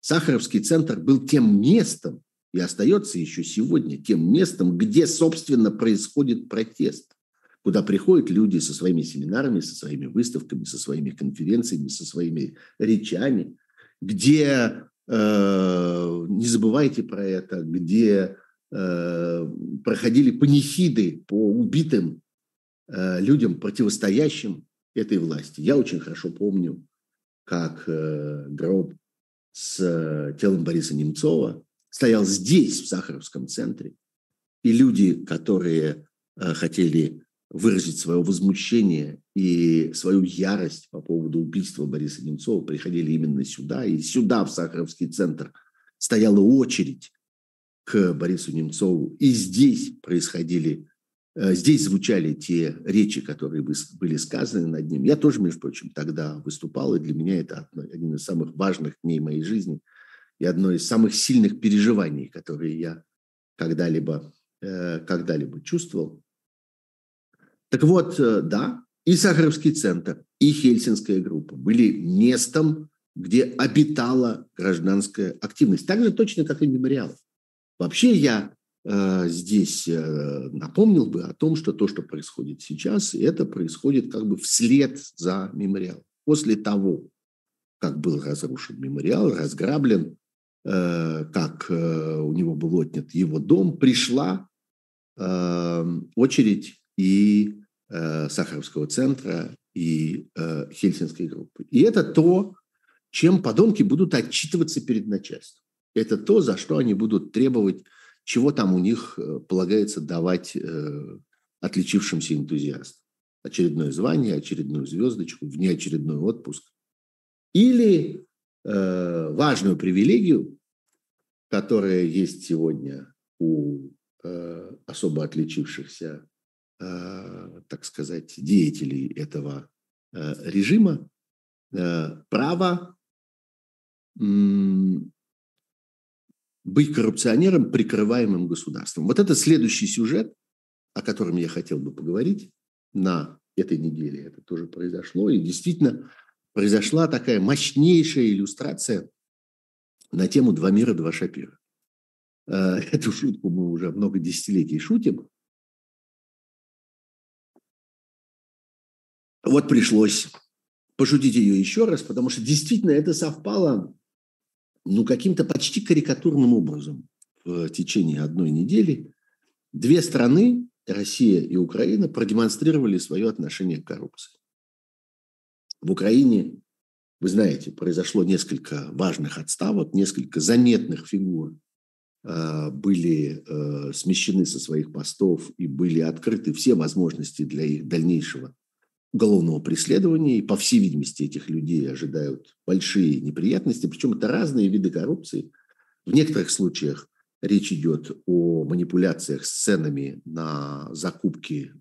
Speaker 1: Сахаровский центр был тем местом, и остается еще сегодня тем местом, где, собственно, происходит протест, куда приходят люди со своими семинарами, со своими выставками, со своими конференциями, со своими речами, где, э, не забывайте про это, где э, проходили панихиды по убитым э, людям, противостоящим этой власти. Я очень хорошо помню, как э, гроб с э, телом Бориса Немцова стоял здесь, в Сахаровском центре, и люди, которые э, хотели выразить свое возмущение и свою ярость по поводу убийства Бориса Немцова, приходили именно сюда. И сюда, в Сахаровский центр, стояла очередь к Борису Немцову. И здесь происходили, э, здесь звучали те речи, которые были сказаны над ним. Я тоже, между прочим, тогда выступал, и для меня это один из самых важных дней моей жизни – и одно из самых сильных переживаний, которые я когда-либо э, когда-либо чувствовал. Так вот, э, да, и Сахаровский центр, и Хельсинская группа были местом, где обитала гражданская активность. Так же точно, как и мемориал. Вообще я э, здесь э, напомнил бы о том, что то, что происходит сейчас, это происходит как бы вслед за мемориалом. После того, как был разрушен мемориал, разграблен, как э, у него был отнят его дом, пришла эм, очередь и э, Сахаровского центра, и Хельсинской группы. И это то, чем подонки будут отчитываться перед начальством. Это то, за что они будут требовать, чего там у них полагается давать отличившимся энтузиастам. Очередное звание, очередную звездочку, внеочередной отпуск. Или Э, важную привилегию, которая есть сегодня у э, особо отличившихся, э, так сказать, деятелей этого режима, право быть коррупционером, прикрываемым государством. Вот это следующий сюжет, о котором я хотел бы поговорить на этой неделе. Это тоже произошло. И действительно, произошла такая мощнейшая иллюстрация на тему «Два мира, два Шапира». Э, эту шутку мы уже много десятилетий шутим. Вот пришлось пошутить ее еще раз, потому что действительно это совпало ну, каким-то почти карикатурным образом в течение одной недели. Две страны, Россия и Украина, продемонстрировали свое отношение к коррупции. В Украине, вы знаете, произошло несколько важных отставок, несколько заметных фигур э, были э, смещены со своих постов и были открыты все возможности для их дальнейшего уголовного преследования. И, по всей видимости, этих людей ожидают большие неприятности. Причем это разные виды коррупции. В некоторых случаях речь идет о манипуляциях с ценами на закупки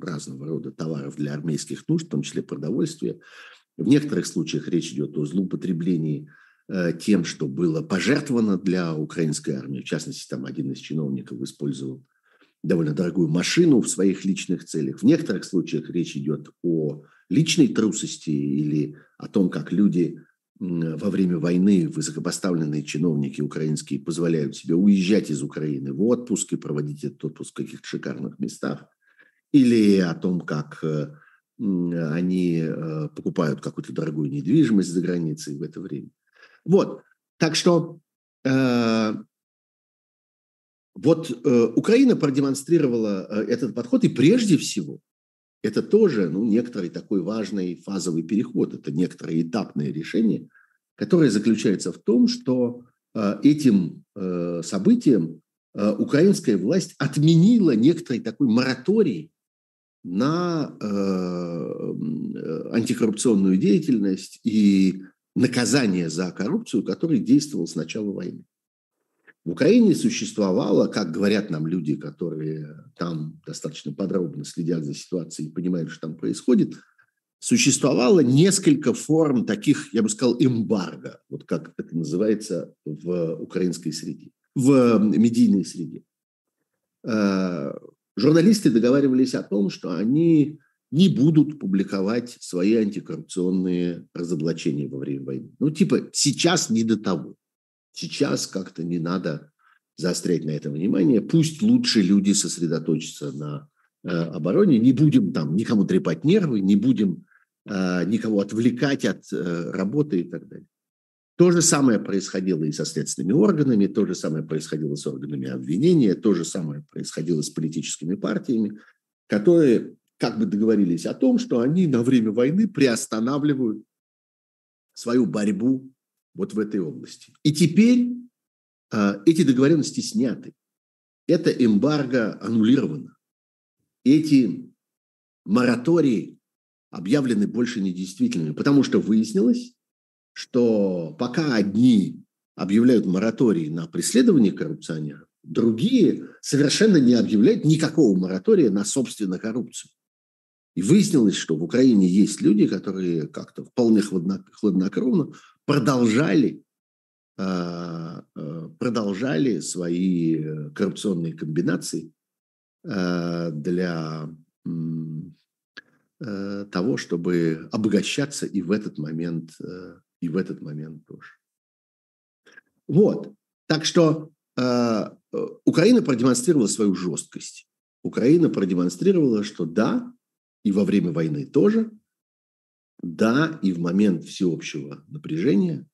Speaker 1: разного рода товаров для армейских нужд, в том числе продовольствия. В некоторых случаях речь идет о злоупотреблении э, тем, что было пожертвовано для украинской армии. В частности, там один из чиновников использовал довольно дорогую машину в своих личных целях. В некоторых случаях речь идет о личной трусости или о том, как люди во время войны высокопоставленные чиновники украинские позволяют себе уезжать из Украины в отпуск и проводить этот отпуск в каких-то шикарных местах или о том, как э, они э, покупают какую-то дорогую недвижимость за границей в это время. Вот. Так что э, вот э, Украина продемонстрировала э, этот подход, и прежде всего это тоже ну, некоторый такой важный фазовый переход, это некоторое этапное решение, которое заключается в том, что э, этим э, событием э, украинская власть отменила некоторый такой мораторий на э, антикоррупционную деятельность и наказание за коррупцию, который действовал с начала войны. В Украине существовало, как говорят нам люди, которые там достаточно подробно следят за ситуацией и понимают, что там происходит, существовало несколько форм таких, я бы сказал, эмбарго, вот как это называется в украинской среде, в медийной среде. Журналисты договаривались о том, что они не будут публиковать свои антикоррупционные разоблачения во время войны. Ну, типа, сейчас не до того. Сейчас как-то не надо заострять на это внимание. Пусть лучше люди сосредоточатся на э, обороне. Не будем там никому трепать нервы, не будем э, никого отвлекать от э, работы и так далее. То же самое происходило и со следственными органами, то же самое происходило с органами обвинения, то же самое происходило с политическими партиями, которые как бы договорились о том, что они на время войны приостанавливают свою борьбу вот в этой области. И теперь э, эти договоренности сняты. Это эмбарго аннулировано. Эти моратории объявлены больше недействительными, потому что выяснилось, что пока одни объявляют мораторий на преследование коррупционеров, другие совершенно не объявляют никакого моратория на собственную коррупцию. И выяснилось, что в Украине есть люди, которые как-то вполне хладнокровно продолжали, а, а, продолжали свои коррупционные комбинации а, для того, чтобы обогащаться и в этот момент, и в этот момент тоже. Вот. Так что Украина продемонстрировала свою жесткость. Украина продемонстрировала, что да, и во время войны тоже – да, и в момент всеобщего напряжения,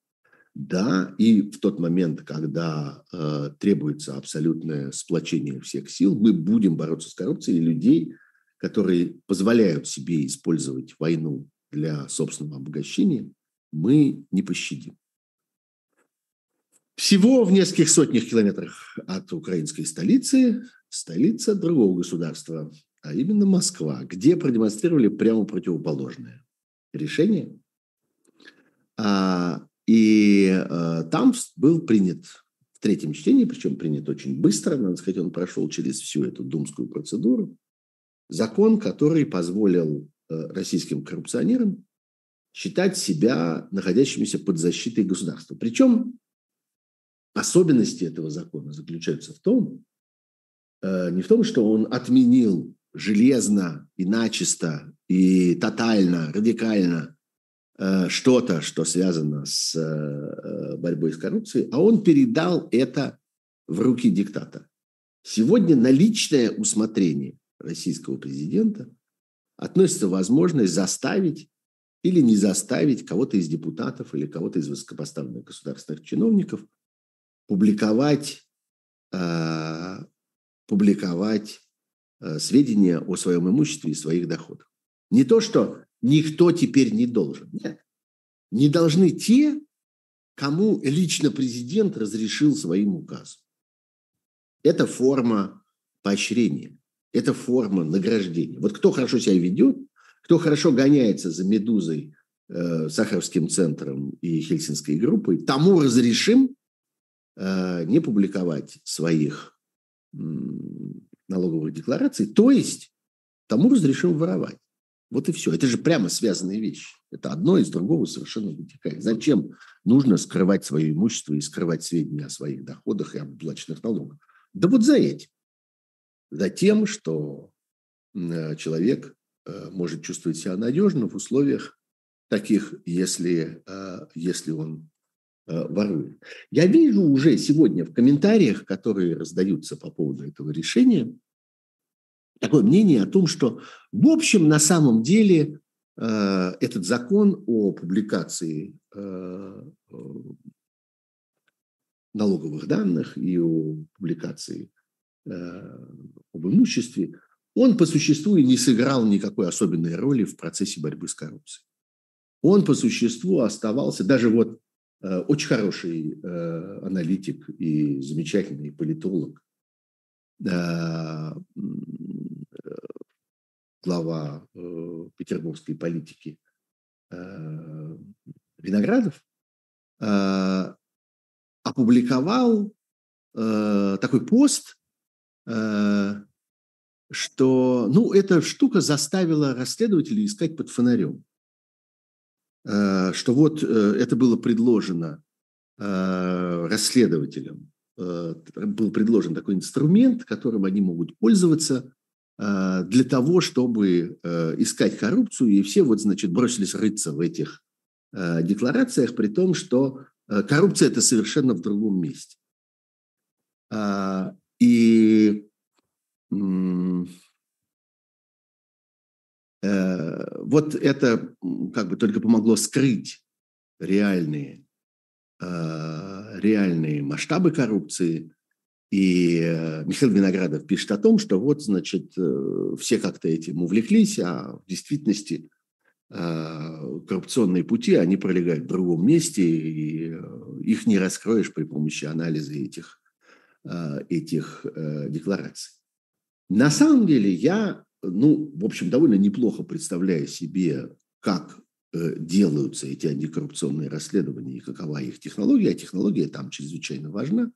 Speaker 1: да, и в тот момент, когда э, требуется абсолютное сплочение всех сил, мы будем бороться с коррупцией людей, которые позволяют себе использовать войну для собственного обогащения, мы не пощадим. Всего в нескольких сотнях километрах от украинской столицы столица другого государства, а именно Москва, где продемонстрировали прямо противоположное решение. А, и а, там был принят в третьем чтении, причем принят очень быстро, надо сказать, он прошел через всю эту думскую процедуру, закон, который позволил э, российским коррупционерам считать себя находящимися под защитой государства. Причем особенности этого закона заключаются в том, э, не в том, что он отменил железно и начисто и тотально, радикально э, что-то, что связано с э, борьбой с коррупцией, а он передал это в руки диктатора. Сегодня на личное усмотрение российского президента относится возможность заставить или не заставить кого-то из депутатов или кого-то из высокопоставленных государственных чиновников публиковать, э, публиковать Э, сведения о своем имуществе и своих доходах. Не то, что никто теперь не должен. Нет. Не должны те, кому лично президент разрешил своим указом. Это форма поощрения, это форма награждения. Вот кто хорошо себя ведет, кто хорошо гоняется за «Медузой», э, Сахаровским центром и Хельсинской группой, тому разрешим э, не публиковать своих налоговых деклараций, то есть тому разрешим воровать. Вот и все. Это же прямо связанные вещи. Это одно из другого совершенно вытекает. Зачем нужно скрывать свое имущество и скрывать сведения о своих доходах и об оплаченных налогах? Да вот за этим. За тем, что э, человек э, может чувствовать себя надежно в условиях таких, если, э, если он Э, ворует. Я вижу уже сегодня в комментариях, которые раздаются по поводу этого решения, такое мнение о том, что в общем на самом деле э, этот закон о публикации э, налоговых данных и о публикации об имуществе, он по существу и не сыграл никакой особенной роли в процессе борьбы с коррупцией. Он по существу оставался, даже вот Э, очень хороший э, аналитик и замечательный политолог. Э, глава э, петербургской политики э, Виноградов, э, опубликовал э, такой пост, э, что, ну, эта штука заставила расследователей искать под фонарем. Э, что вот э, это было предложено э, расследователям, был предложен такой инструмент, которым они могут пользоваться для того, чтобы искать коррупцию, и все вот, значит, бросились рыться в этих декларациях, при том, что коррупция – это совершенно в другом месте. А, и вот это как бы только помогло скрыть реальные, э, реальные масштабы коррупции. И Михаил Виноградов пишет о том, что вот, значит, все как-то этим увлеклись, а в действительности Э, коррупционные пути, они пролегают в другом месте, и э, их не раскроешь при помощи анализа этих, э, этих деклараций. На самом деле я, ну, в общем, довольно неплохо представляю себе, как делаются эти антикоррупционные расследования и какова их технология, а технология там чрезвычайно важна.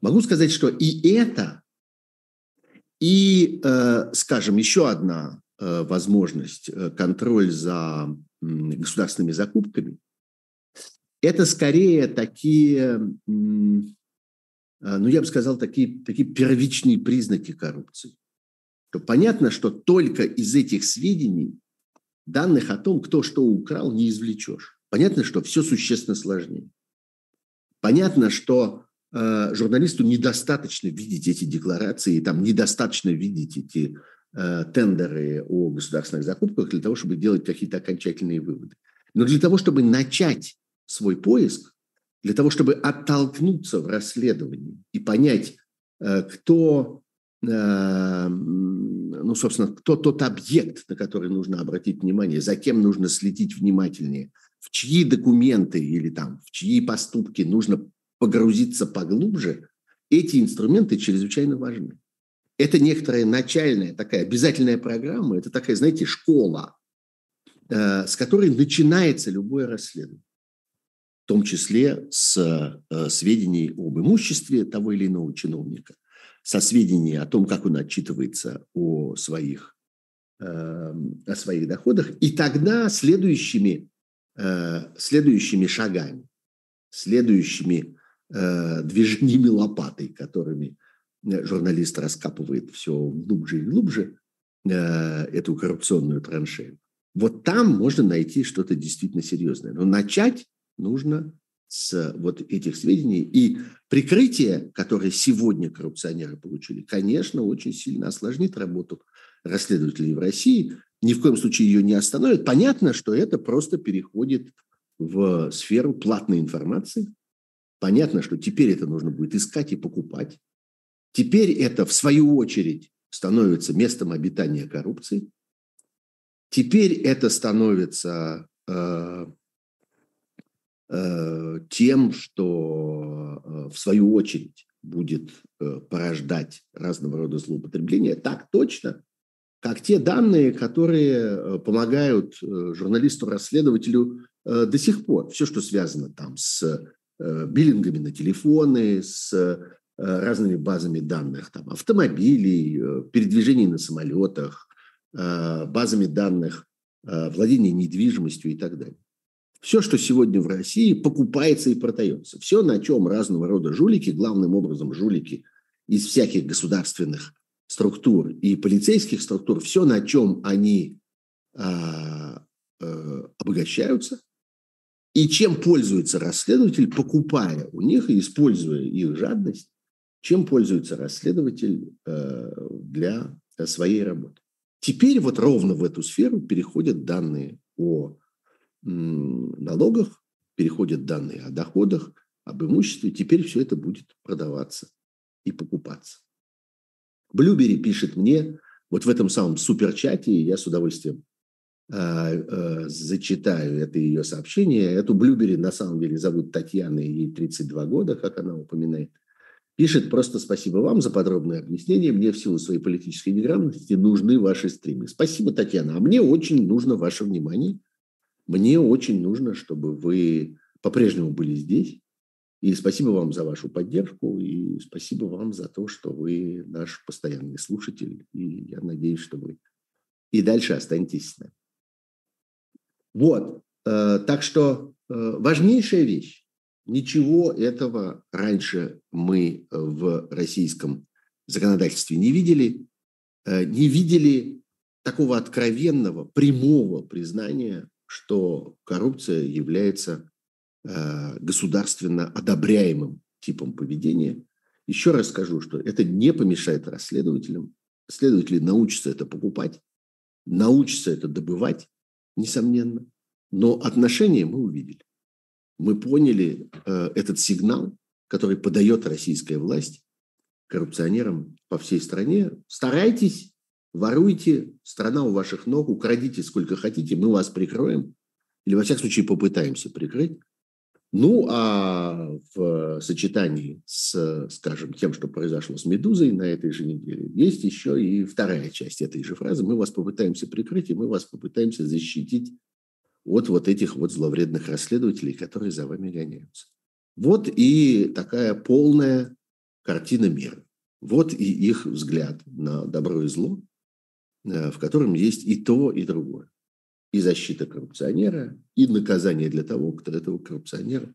Speaker 1: Могу сказать, что и это, и, скажем, еще одна Э, возможность, э, контроль за государственными закупками, это скорее такие, э, ну, я бы сказал, такие, такие первичные признаки коррупции. То понятно, что только из этих сведений данных о том, кто что украл, не извлечешь. Понятно, что все существенно сложнее. Понятно, что э, журналисту недостаточно видеть эти декларации, там недостаточно видеть эти Э, тендеры о государственных закупках для того, чтобы делать какие-то окончательные выводы. Но для того, чтобы начать свой поиск, для того, чтобы оттолкнуться в расследовании и понять, э, кто, э, ну, собственно, кто тот объект, на который нужно обратить внимание, за кем нужно следить внимательнее, в чьи документы или там, в чьи поступки нужно погрузиться поглубже, эти инструменты чрезвычайно важны. Это некоторая начальная такая обязательная программа, это такая, знаете, школа, э, с которой начинается любое расследование, том числе с э, сведений об имуществе того или иного чиновника, со сведений о том, как он отчитывается о своих, э, о своих доходах, и тогда следующими, следующими шагами, следующими движениями лопатой, которыми Э, журналист раскапывает все глубже и глубже, э, эту коррупционную траншею, вот там можно найти что-то действительно серьезное. Но начать нужно с вот этих сведений. И прикрытие, которое сегодня коррупционеры получили, конечно, очень сильно осложнит работу расследователей в России. Ни в коем случае ее не остановит. Понятно, что это просто переходит в сферу платной информации. Понятно, что теперь это нужно будет искать и покупать. Теперь это, в свою очередь, становится местом обитания коррупции. Теперь это становится э, тем, что э, в свою очередь будет э, порождать разного рода злоупотребления. Так точно, как те данные, которые э, помогают э, журналисту-расследователю э, до сих пор. Все, что связано там с э, биллингами на телефоны, с Э, разными базами данных, там, автомобилей, э, передвижений на самолетах, э, базами данных владения недвижимостью и так далее. Все, что сегодня в России покупается и продается. Все, на чем разного рода жулики, главным образом жулики из всяких государственных структур и полицейских структур, все, на чем они а, а, обогащаются, и чем пользуется расследователь, покупая у них и используя их жадность, чем пользуется расследователь э, для своей работы. Теперь вот ровно в эту сферу переходят данные о налогах, переходят данные о доходах, об имуществе. Теперь все это будет продаваться и покупаться. Блюбери пишет мне, вот в этом самом суперчате, я с удовольствием э, э, зачитаю это ее сообщение. Эту Блюбери на самом деле зовут Татьяна, ей 32 года, как она упоминает. Пишет просто спасибо вам за подробное объяснение. Мне в силу своей политической неграмотности нужны ваши стримы. Спасибо, Татьяна. А мне очень нужно ваше внимание. Мне очень нужно, чтобы вы по-прежнему были здесь. И спасибо вам за вашу поддержку, и спасибо вам за то, что вы наш постоянный слушатель. И я надеюсь, что вы и дальше останетесь с нами. Вот. Э, так что э, важнейшая вещь. Ничего этого раньше мы в российском законодательстве не видели. Э, не видели такого откровенного, прямого признания, что коррупция является государственно одобряемым типом поведения. Еще раз скажу, что это не помешает расследователям. Следователи научатся это покупать, научатся это добывать, несомненно. Но отношения мы увидели. Мы поняли э, этот сигнал, который подает российская власть коррупционерам по всей стране. Старайтесь, воруйте, страна у ваших ног, украдите сколько хотите, мы вас прикроем. Или, во всяком случае, попытаемся прикрыть. Ну, а в сочетании с, скажем, тем, что произошло с «Медузой» на этой же неделе, есть еще и вторая часть этой же фразы. Мы вас попытаемся прикрыть, и мы вас попытаемся защитить от вот этих вот зловредных расследователей, которые за вами гоняются. Вот и такая полная картина мира. Вот и их взгляд на добро и зло, в котором есть и то, и другое и защита коррупционера, и наказание для того, кто этого коррупционера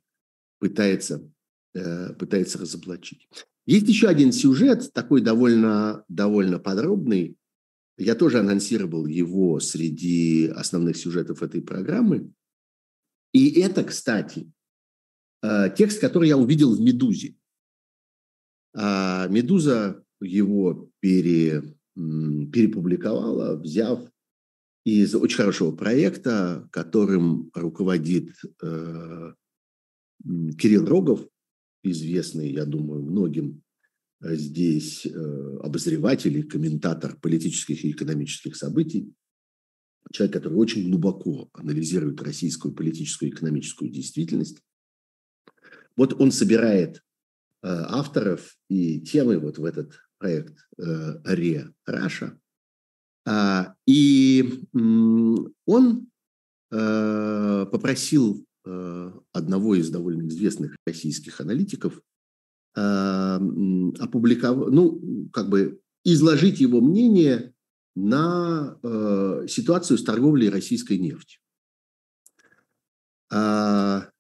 Speaker 1: пытается, э, пытается разоблачить. Есть еще один сюжет, такой довольно, довольно подробный. Я тоже анонсировал его среди основных сюжетов этой программы. И это, кстати, э, текст, который я увидел в «Медузе». А «Медуза» его пере, перепубликовала, взяв из очень хорошего проекта, которым руководит э, Кирилл Рогов, известный, я думаю, многим э, здесь э, обозреватель и комментатор политических и экономических событий, человек, который очень глубоко анализирует российскую политическую и экономическую действительность. Вот он собирает э, авторов и темы вот в этот проект э, «Ре Раша», а, и он э, попросил э, одного из довольно известных российских аналитиков опубликовать, ну, как бы изложить его мнение на ситуацию с торговлей российской нефтью. А,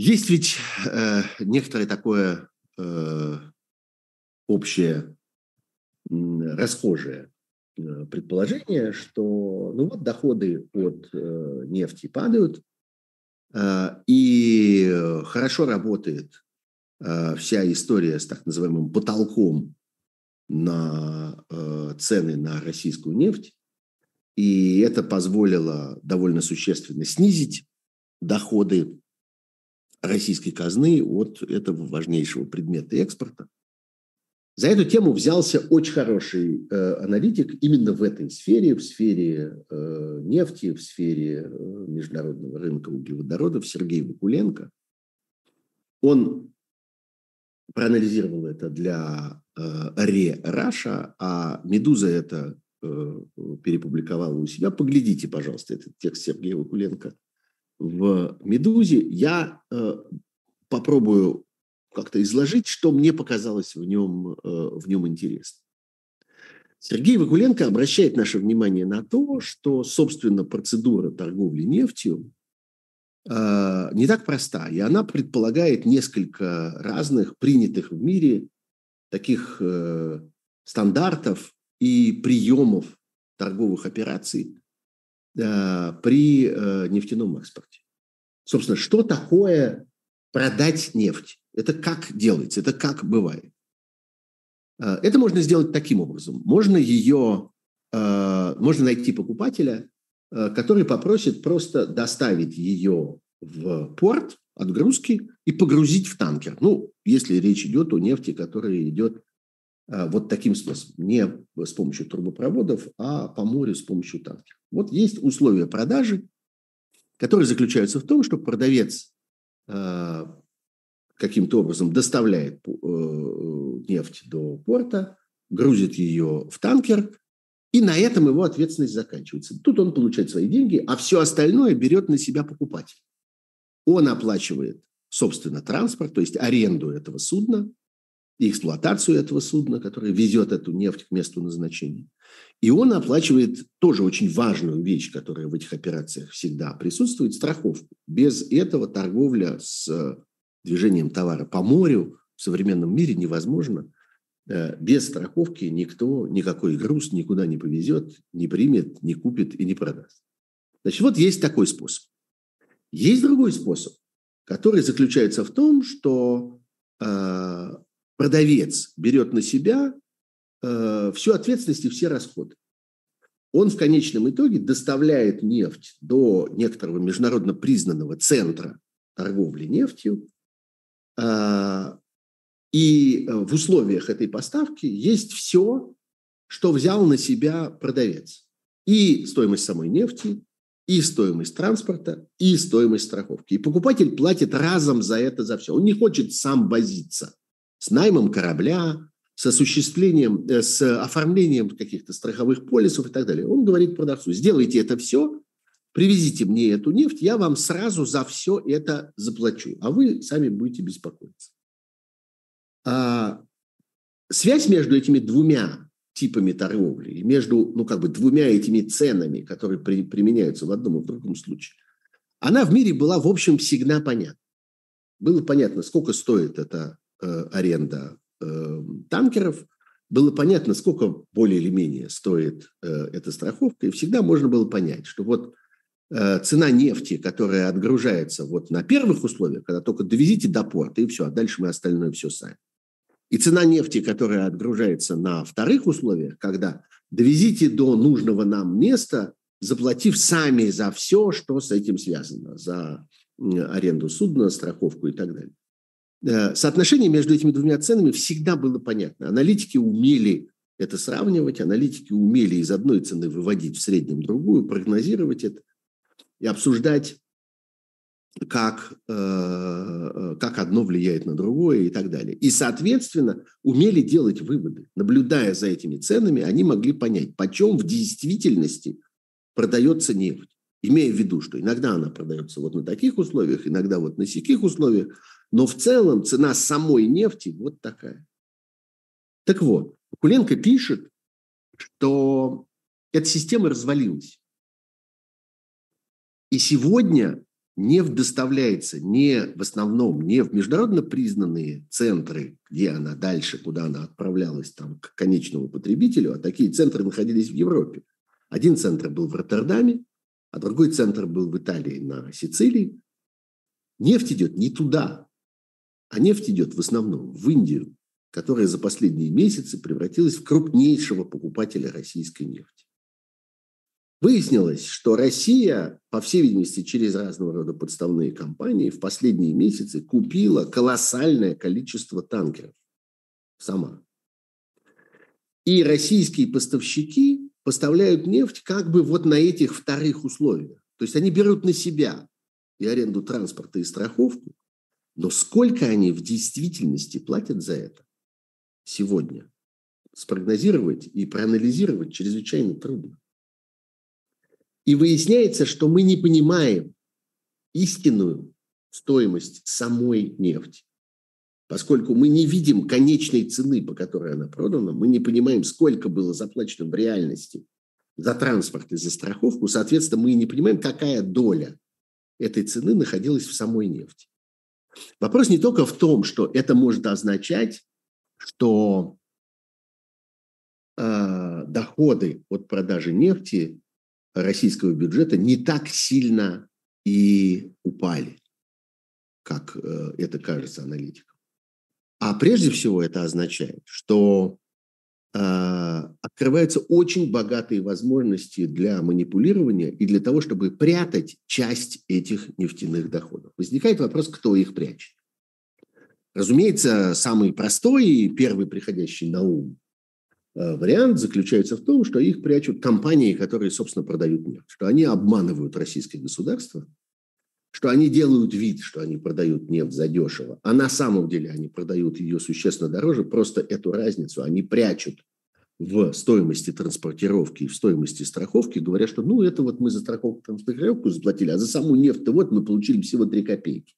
Speaker 1: есть ведь некоторое такое общее расхожее э, предположение, что ну вот доходы от э, нефти падают, э, и хорошо работает вся история с так называемым потолком на цены на российскую нефть, и это позволило довольно существенно снизить доходы российской казны от этого важнейшего предмета экспорта. За эту тему взялся очень хороший э, аналитик именно в этой сфере, в сфере э, нефти, в сфере э, международного рынка углеводородов, Сергей Вакуленко. Он проанализировал это для э, РЕ Раша, а «Медуза» это э, перепубликовала у себя. Поглядите, пожалуйста, этот текст Сергея Вакуленко в «Медузе». Я э, попробую как-то изложить, что мне показалось в нем, э, в нем интересно. Сергей Вакуленко обращает наше внимание на то, что, собственно, процедура торговли нефтью э, не так проста, и она предполагает несколько разных принятых в мире таких э, стандартов и приемов торговых операций при нефтяном экспорте. Собственно, что такое продать нефть? Это как делается, это как бывает. А, это можно сделать таким образом. Можно ее, можно найти покупателя, который попросит просто доставить ее в порт отгрузки и погрузить в танкер. Ну, если речь идет о нефти, которая идет вот таким способом. Не с помощью трубопроводов, а по морю с помощью танкера. Вот есть условия продажи, которые заключаются в том, что продавец каким-то образом доставляет э, нефть до порта, грузит ее в танкер, и на этом его ответственность заканчивается. Тут он получает свои деньги, а все остальное берет на себя покупатель. Он оплачивает, собственно, транспорт, то есть аренду этого судна и эксплуатацию этого судна, которое везет эту нефть к месту назначения. И он оплачивает тоже очень важную вещь, которая в этих операциях всегда присутствует, страховку. Без этого торговля с движением товара по морю в современном мире невозможно. Э, без страховки никто никакой груз никуда не повезет, не примет, не купит и не продаст. Значит, вот есть такой способ. Есть другой способ, который заключается в том, что э, продавец берет на себя э, всю ответственность и все расходы. Он в конечном итоге доставляет нефть до некоторого международно признанного центра торговли нефтью, э, и в условиях этой поставки есть все, что взял на себя продавец. И стоимость самой нефти, и стоимость транспорта, и стоимость страховки. И покупатель платит разом за это, за все. Он не хочет сам возиться с наймом корабля, с осуществлением, э, с оформлением каких-то страховых полисов и так далее. Он говорит продавцу, сделайте это все, привезите мне эту нефть, я вам сразу за все это заплачу, а вы сами будете беспокоиться. А, связь между этими двумя типами торговли между, ну, как бы двумя этими ценами, которые при, применяются в одном и в другом случае, она в мире была, в общем, всегда понятна. Было понятно, сколько стоит эта э, аренда э, танкеров, было понятно, сколько более или менее стоит э, эта страховка, и всегда можно было понять, что вот э, цена нефти, которая отгружается вот на первых условиях, когда только довезите до порта, и все, а дальше мы остальное все сами. И цена нефти, которая отгружается на вторых условиях, когда довезите до нужного нам места, заплатив сами за все, что с этим связано, за аренду судна, страховку и так далее. Э, соотношение между этими двумя ценами всегда было понятно. Аналитики умели это сравнивать, аналитики умели из одной цены выводить в среднем другую, прогнозировать это и обсуждать как, э, э, как одно влияет на другое и так далее. И, соответственно, умели делать выводы. Наблюдая за этими ценами, они могли понять, почем в действительности продается нефть. Имея в виду, что иногда она продается вот на таких условиях, иногда вот на сяких условиях, но в целом цена самой нефти вот такая. Так вот, Куленко пишет, что эта система развалилась. И сегодня нефть доставляется не в основном не в международно признанные центры, где она дальше, куда она отправлялась там, к конечному потребителю, а такие центры находились в Европе. Один центр был в Роттердаме, а другой центр был в Италии на Сицилии. Нефть идет не туда, а нефть идет в основном в Индию, которая за последние месяцы превратилась в крупнейшего покупателя российской нефти. Выяснилось, что Россия, по всей видимости, через разного рода подставные компании в последние месяцы купила колоссальное количество танкеров сама. И российские поставщики поставляют нефть как бы вот на этих вторых условиях. То есть они берут на себя и аренду транспорта, и страховку, но сколько они в действительности платят за это сегодня, спрогнозировать и проанализировать чрезвычайно трудно. И выясняется, что мы не понимаем истинную стоимость самой нефти. Поскольку мы не видим конечной цены, по которой она продана, мы не понимаем, сколько было заплачено в реальности за транспорт и за страховку, соответственно, мы не понимаем, какая доля этой цены находилась в самой нефти. Вопрос не только в том, что это может означать, что э, доходы от продажи нефти российского бюджета не так сильно и упали, как э, это кажется аналитикам. А прежде всего это означает, что открываются очень богатые возможности для манипулирования и для того, чтобы прятать часть этих нефтяных доходов. Возникает вопрос, кто их прячет. Разумеется, самый простой и первый приходящий на ум Э, вариант заключается в том, что их прячут компании, которые, собственно, продают нефть, что они обманывают российское государство что они делают вид, что они продают нефть задешево, а на самом деле они продают ее существенно дороже, просто эту разницу они прячут в стоимости транспортировки и в стоимости страховки, говоря, что ну это вот мы за страховку транспортировку заплатили, а за саму нефть вот мы получили всего 3 копейки.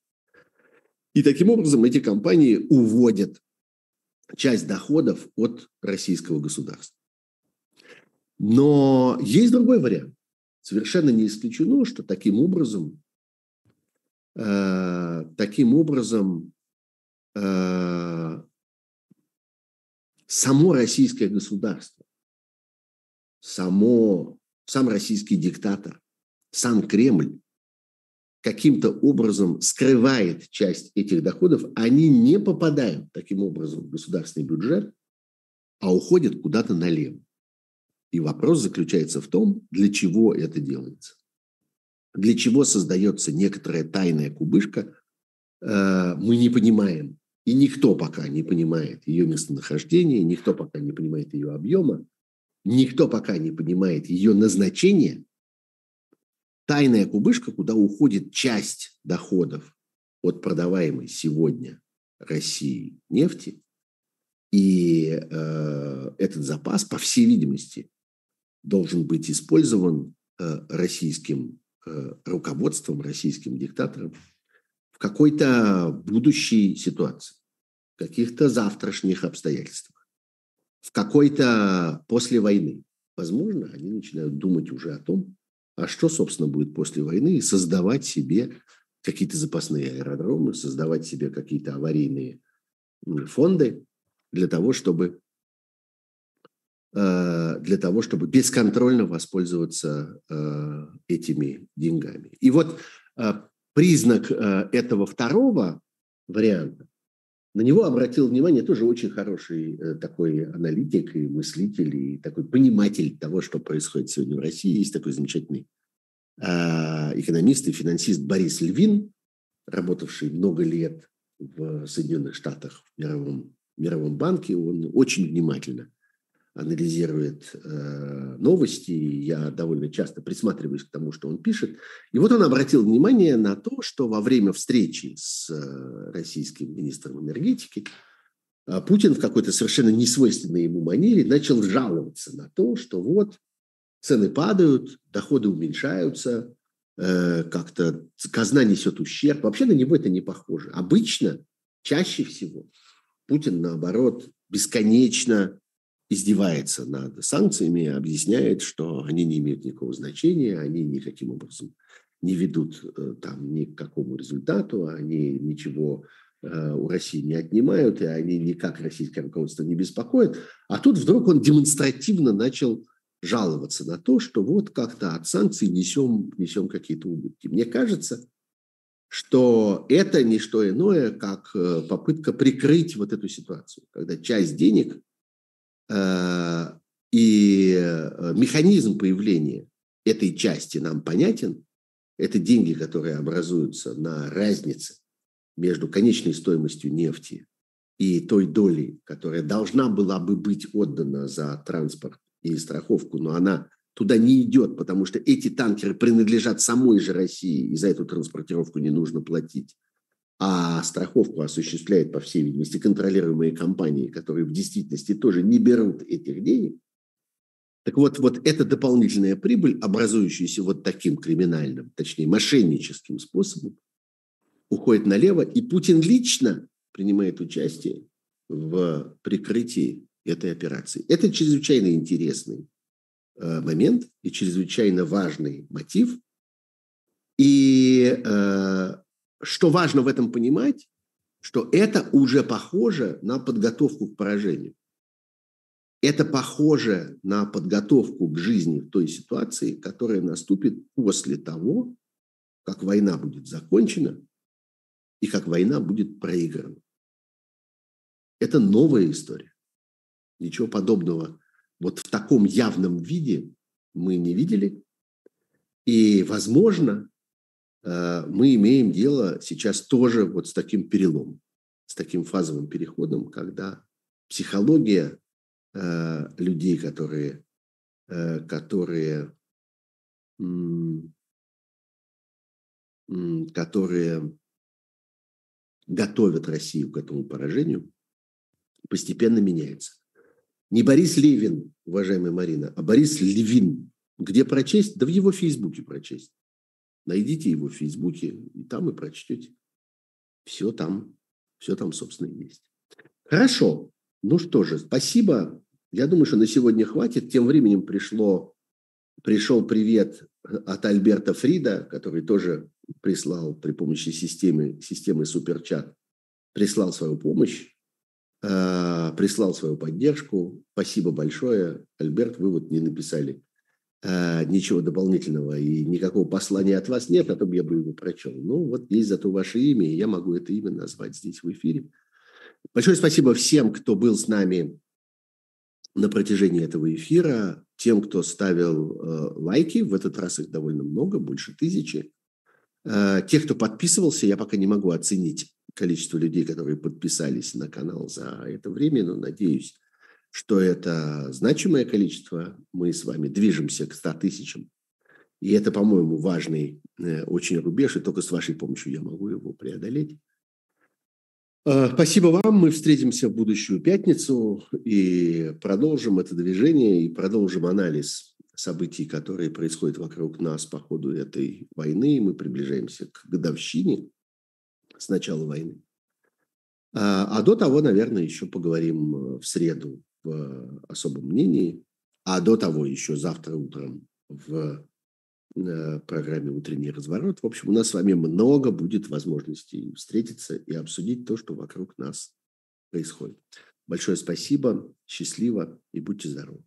Speaker 1: И таким образом эти компании уводят часть доходов от российского государства. Но есть другой вариант. Совершенно не исключено, что таким образом, э, таким образом э, само российское государство, само, сам российский диктатор, сам Кремль каким-то образом скрывает часть этих доходов, они не попадают таким образом в государственный бюджет, а уходят куда-то налево. И вопрос заключается в том, для чего это делается. Для чего создается некоторая тайная кубышка, э, мы не понимаем. И никто пока не понимает ее местонахождение, никто пока не понимает ее объема, никто пока не понимает ее назначение – тайная кубышка, куда уходит часть доходов от продаваемой сегодня России нефти. И э, этот запас, по всей видимости, должен быть использован э, российским руководством, российским диктатором в какой-то будущей ситуации, в каких-то завтрашних обстоятельствах, в какой-то после войны. Возможно, они начинают думать уже о том, а что, собственно, будет после войны? И создавать себе какие-то запасные аэродромы, создавать себе какие-то аварийные фонды для того, чтобы э, для того, чтобы бесконтрольно воспользоваться э, этими деньгами. И вот э, признак этого второго варианта, на него обратил внимание тоже очень хороший такой аналитик и мыслитель, и такой пониматель того, что происходит сегодня в России. Есть такой замечательный экономист и финансист Борис Львин, работавший много лет в Соединенных Штатах в мировом, мировом банке, он очень внимательно анализирует э, новости, я довольно часто присматриваюсь к тому, что он пишет. И вот он обратил внимание на то, что во время встречи с э, российским министром энергетики э, Путин в какой-то совершенно несвойственной ему манере начал жаловаться на то, что вот цены падают, доходы уменьшаются, э, как-то казна несет ущерб. Вообще на него это не похоже. Обычно, чаще всего, Путин, наоборот, бесконечно издевается над санкциями, объясняет, что они не имеют никакого значения, они никаким образом не ведут э, там ни к какому результату, они ничего э, у России не отнимают, и они никак российское руководство не беспокоят. А тут вдруг он демонстративно начал жаловаться на то, что вот как-то от санкций несем, несем какие-то убытки. Мне кажется, что это не что иное, как э, попытка прикрыть вот эту ситуацию, когда часть денег и э, механизм появления этой части нам понятен. Это деньги, которые образуются на разнице между конечной стоимостью нефти и той долей, которая должна была бы быть отдана за транспорт и страховку, но она туда не идет, потому что эти танкеры принадлежат самой же России, и за эту транспортировку не нужно платить. А страховку осуществляет, по всей видимости, контролируемые компании, которые в действительности тоже не берут этих денег. Так вот, вот эта дополнительная прибыль, образующаяся вот таким криминальным, точнее мошенническим способом, уходит налево, и Путин лично принимает участие в прикрытии этой операции. Это чрезвычайно интересный э, момент и чрезвычайно важный мотив. И э, что важно в этом понимать, что это уже похоже на подготовку к поражению. Это похоже на подготовку к жизни в той ситуации, которая наступит после того, как война будет закончена и как война будет проиграна. Это новая история. Ничего подобного вот в таком явном виде мы не видели. И, возможно, мы имеем дело сейчас тоже вот с таким переломом, с таким фазовым переходом, когда психология э, людей, которые, э, которые которые готовят Россию к этому поражению, постепенно меняется. Не Борис Левин, уважаемая Марина, а Борис Левин. Где прочесть? Да в его Фейсбуке прочесть. Найдите его в Фейсбуке, и там и прочтете. Все там, все там, собственно, есть. Хорошо. Ну что же, спасибо. Я думаю, что на сегодня хватит. Тем временем пришло, пришел привет от Альберта Фрида, который тоже прислал при помощи системы, системы Суперчат, прислал свою помощь, э, прислал свою поддержку. Спасибо большое. Альберт, вы вот не написали ничего дополнительного и никакого послания от вас нет, а то я бы его прочел. Ну, вот есть зато ваше имя, и я могу это имя назвать здесь в эфире. Большое спасибо всем, кто был с нами на протяжении этого эфира, тем, кто ставил э, лайки, в этот раз их довольно много, больше тысячи. Э, тех, кто подписывался, я пока не могу оценить количество людей, которые подписались на канал за это время, но надеюсь, что это значимое количество. Мы с вами движемся к 100 тысячам. И это, по-моему, важный э, очень рубеж, и только с вашей помощью я могу его преодолеть. Э, спасибо вам. Мы встретимся в будущую пятницу и продолжим это движение и продолжим анализ событий, которые происходят вокруг нас по ходу этой войны. Мы приближаемся к годовщине с начала войны. А, а до того, наверное, еще поговорим в среду в особом мнении. А до того еще завтра утром в программе «Утренний разворот». В общем, у нас с вами много будет возможностей встретиться и обсудить то, что вокруг нас происходит. Большое спасибо, счастливо и будьте здоровы.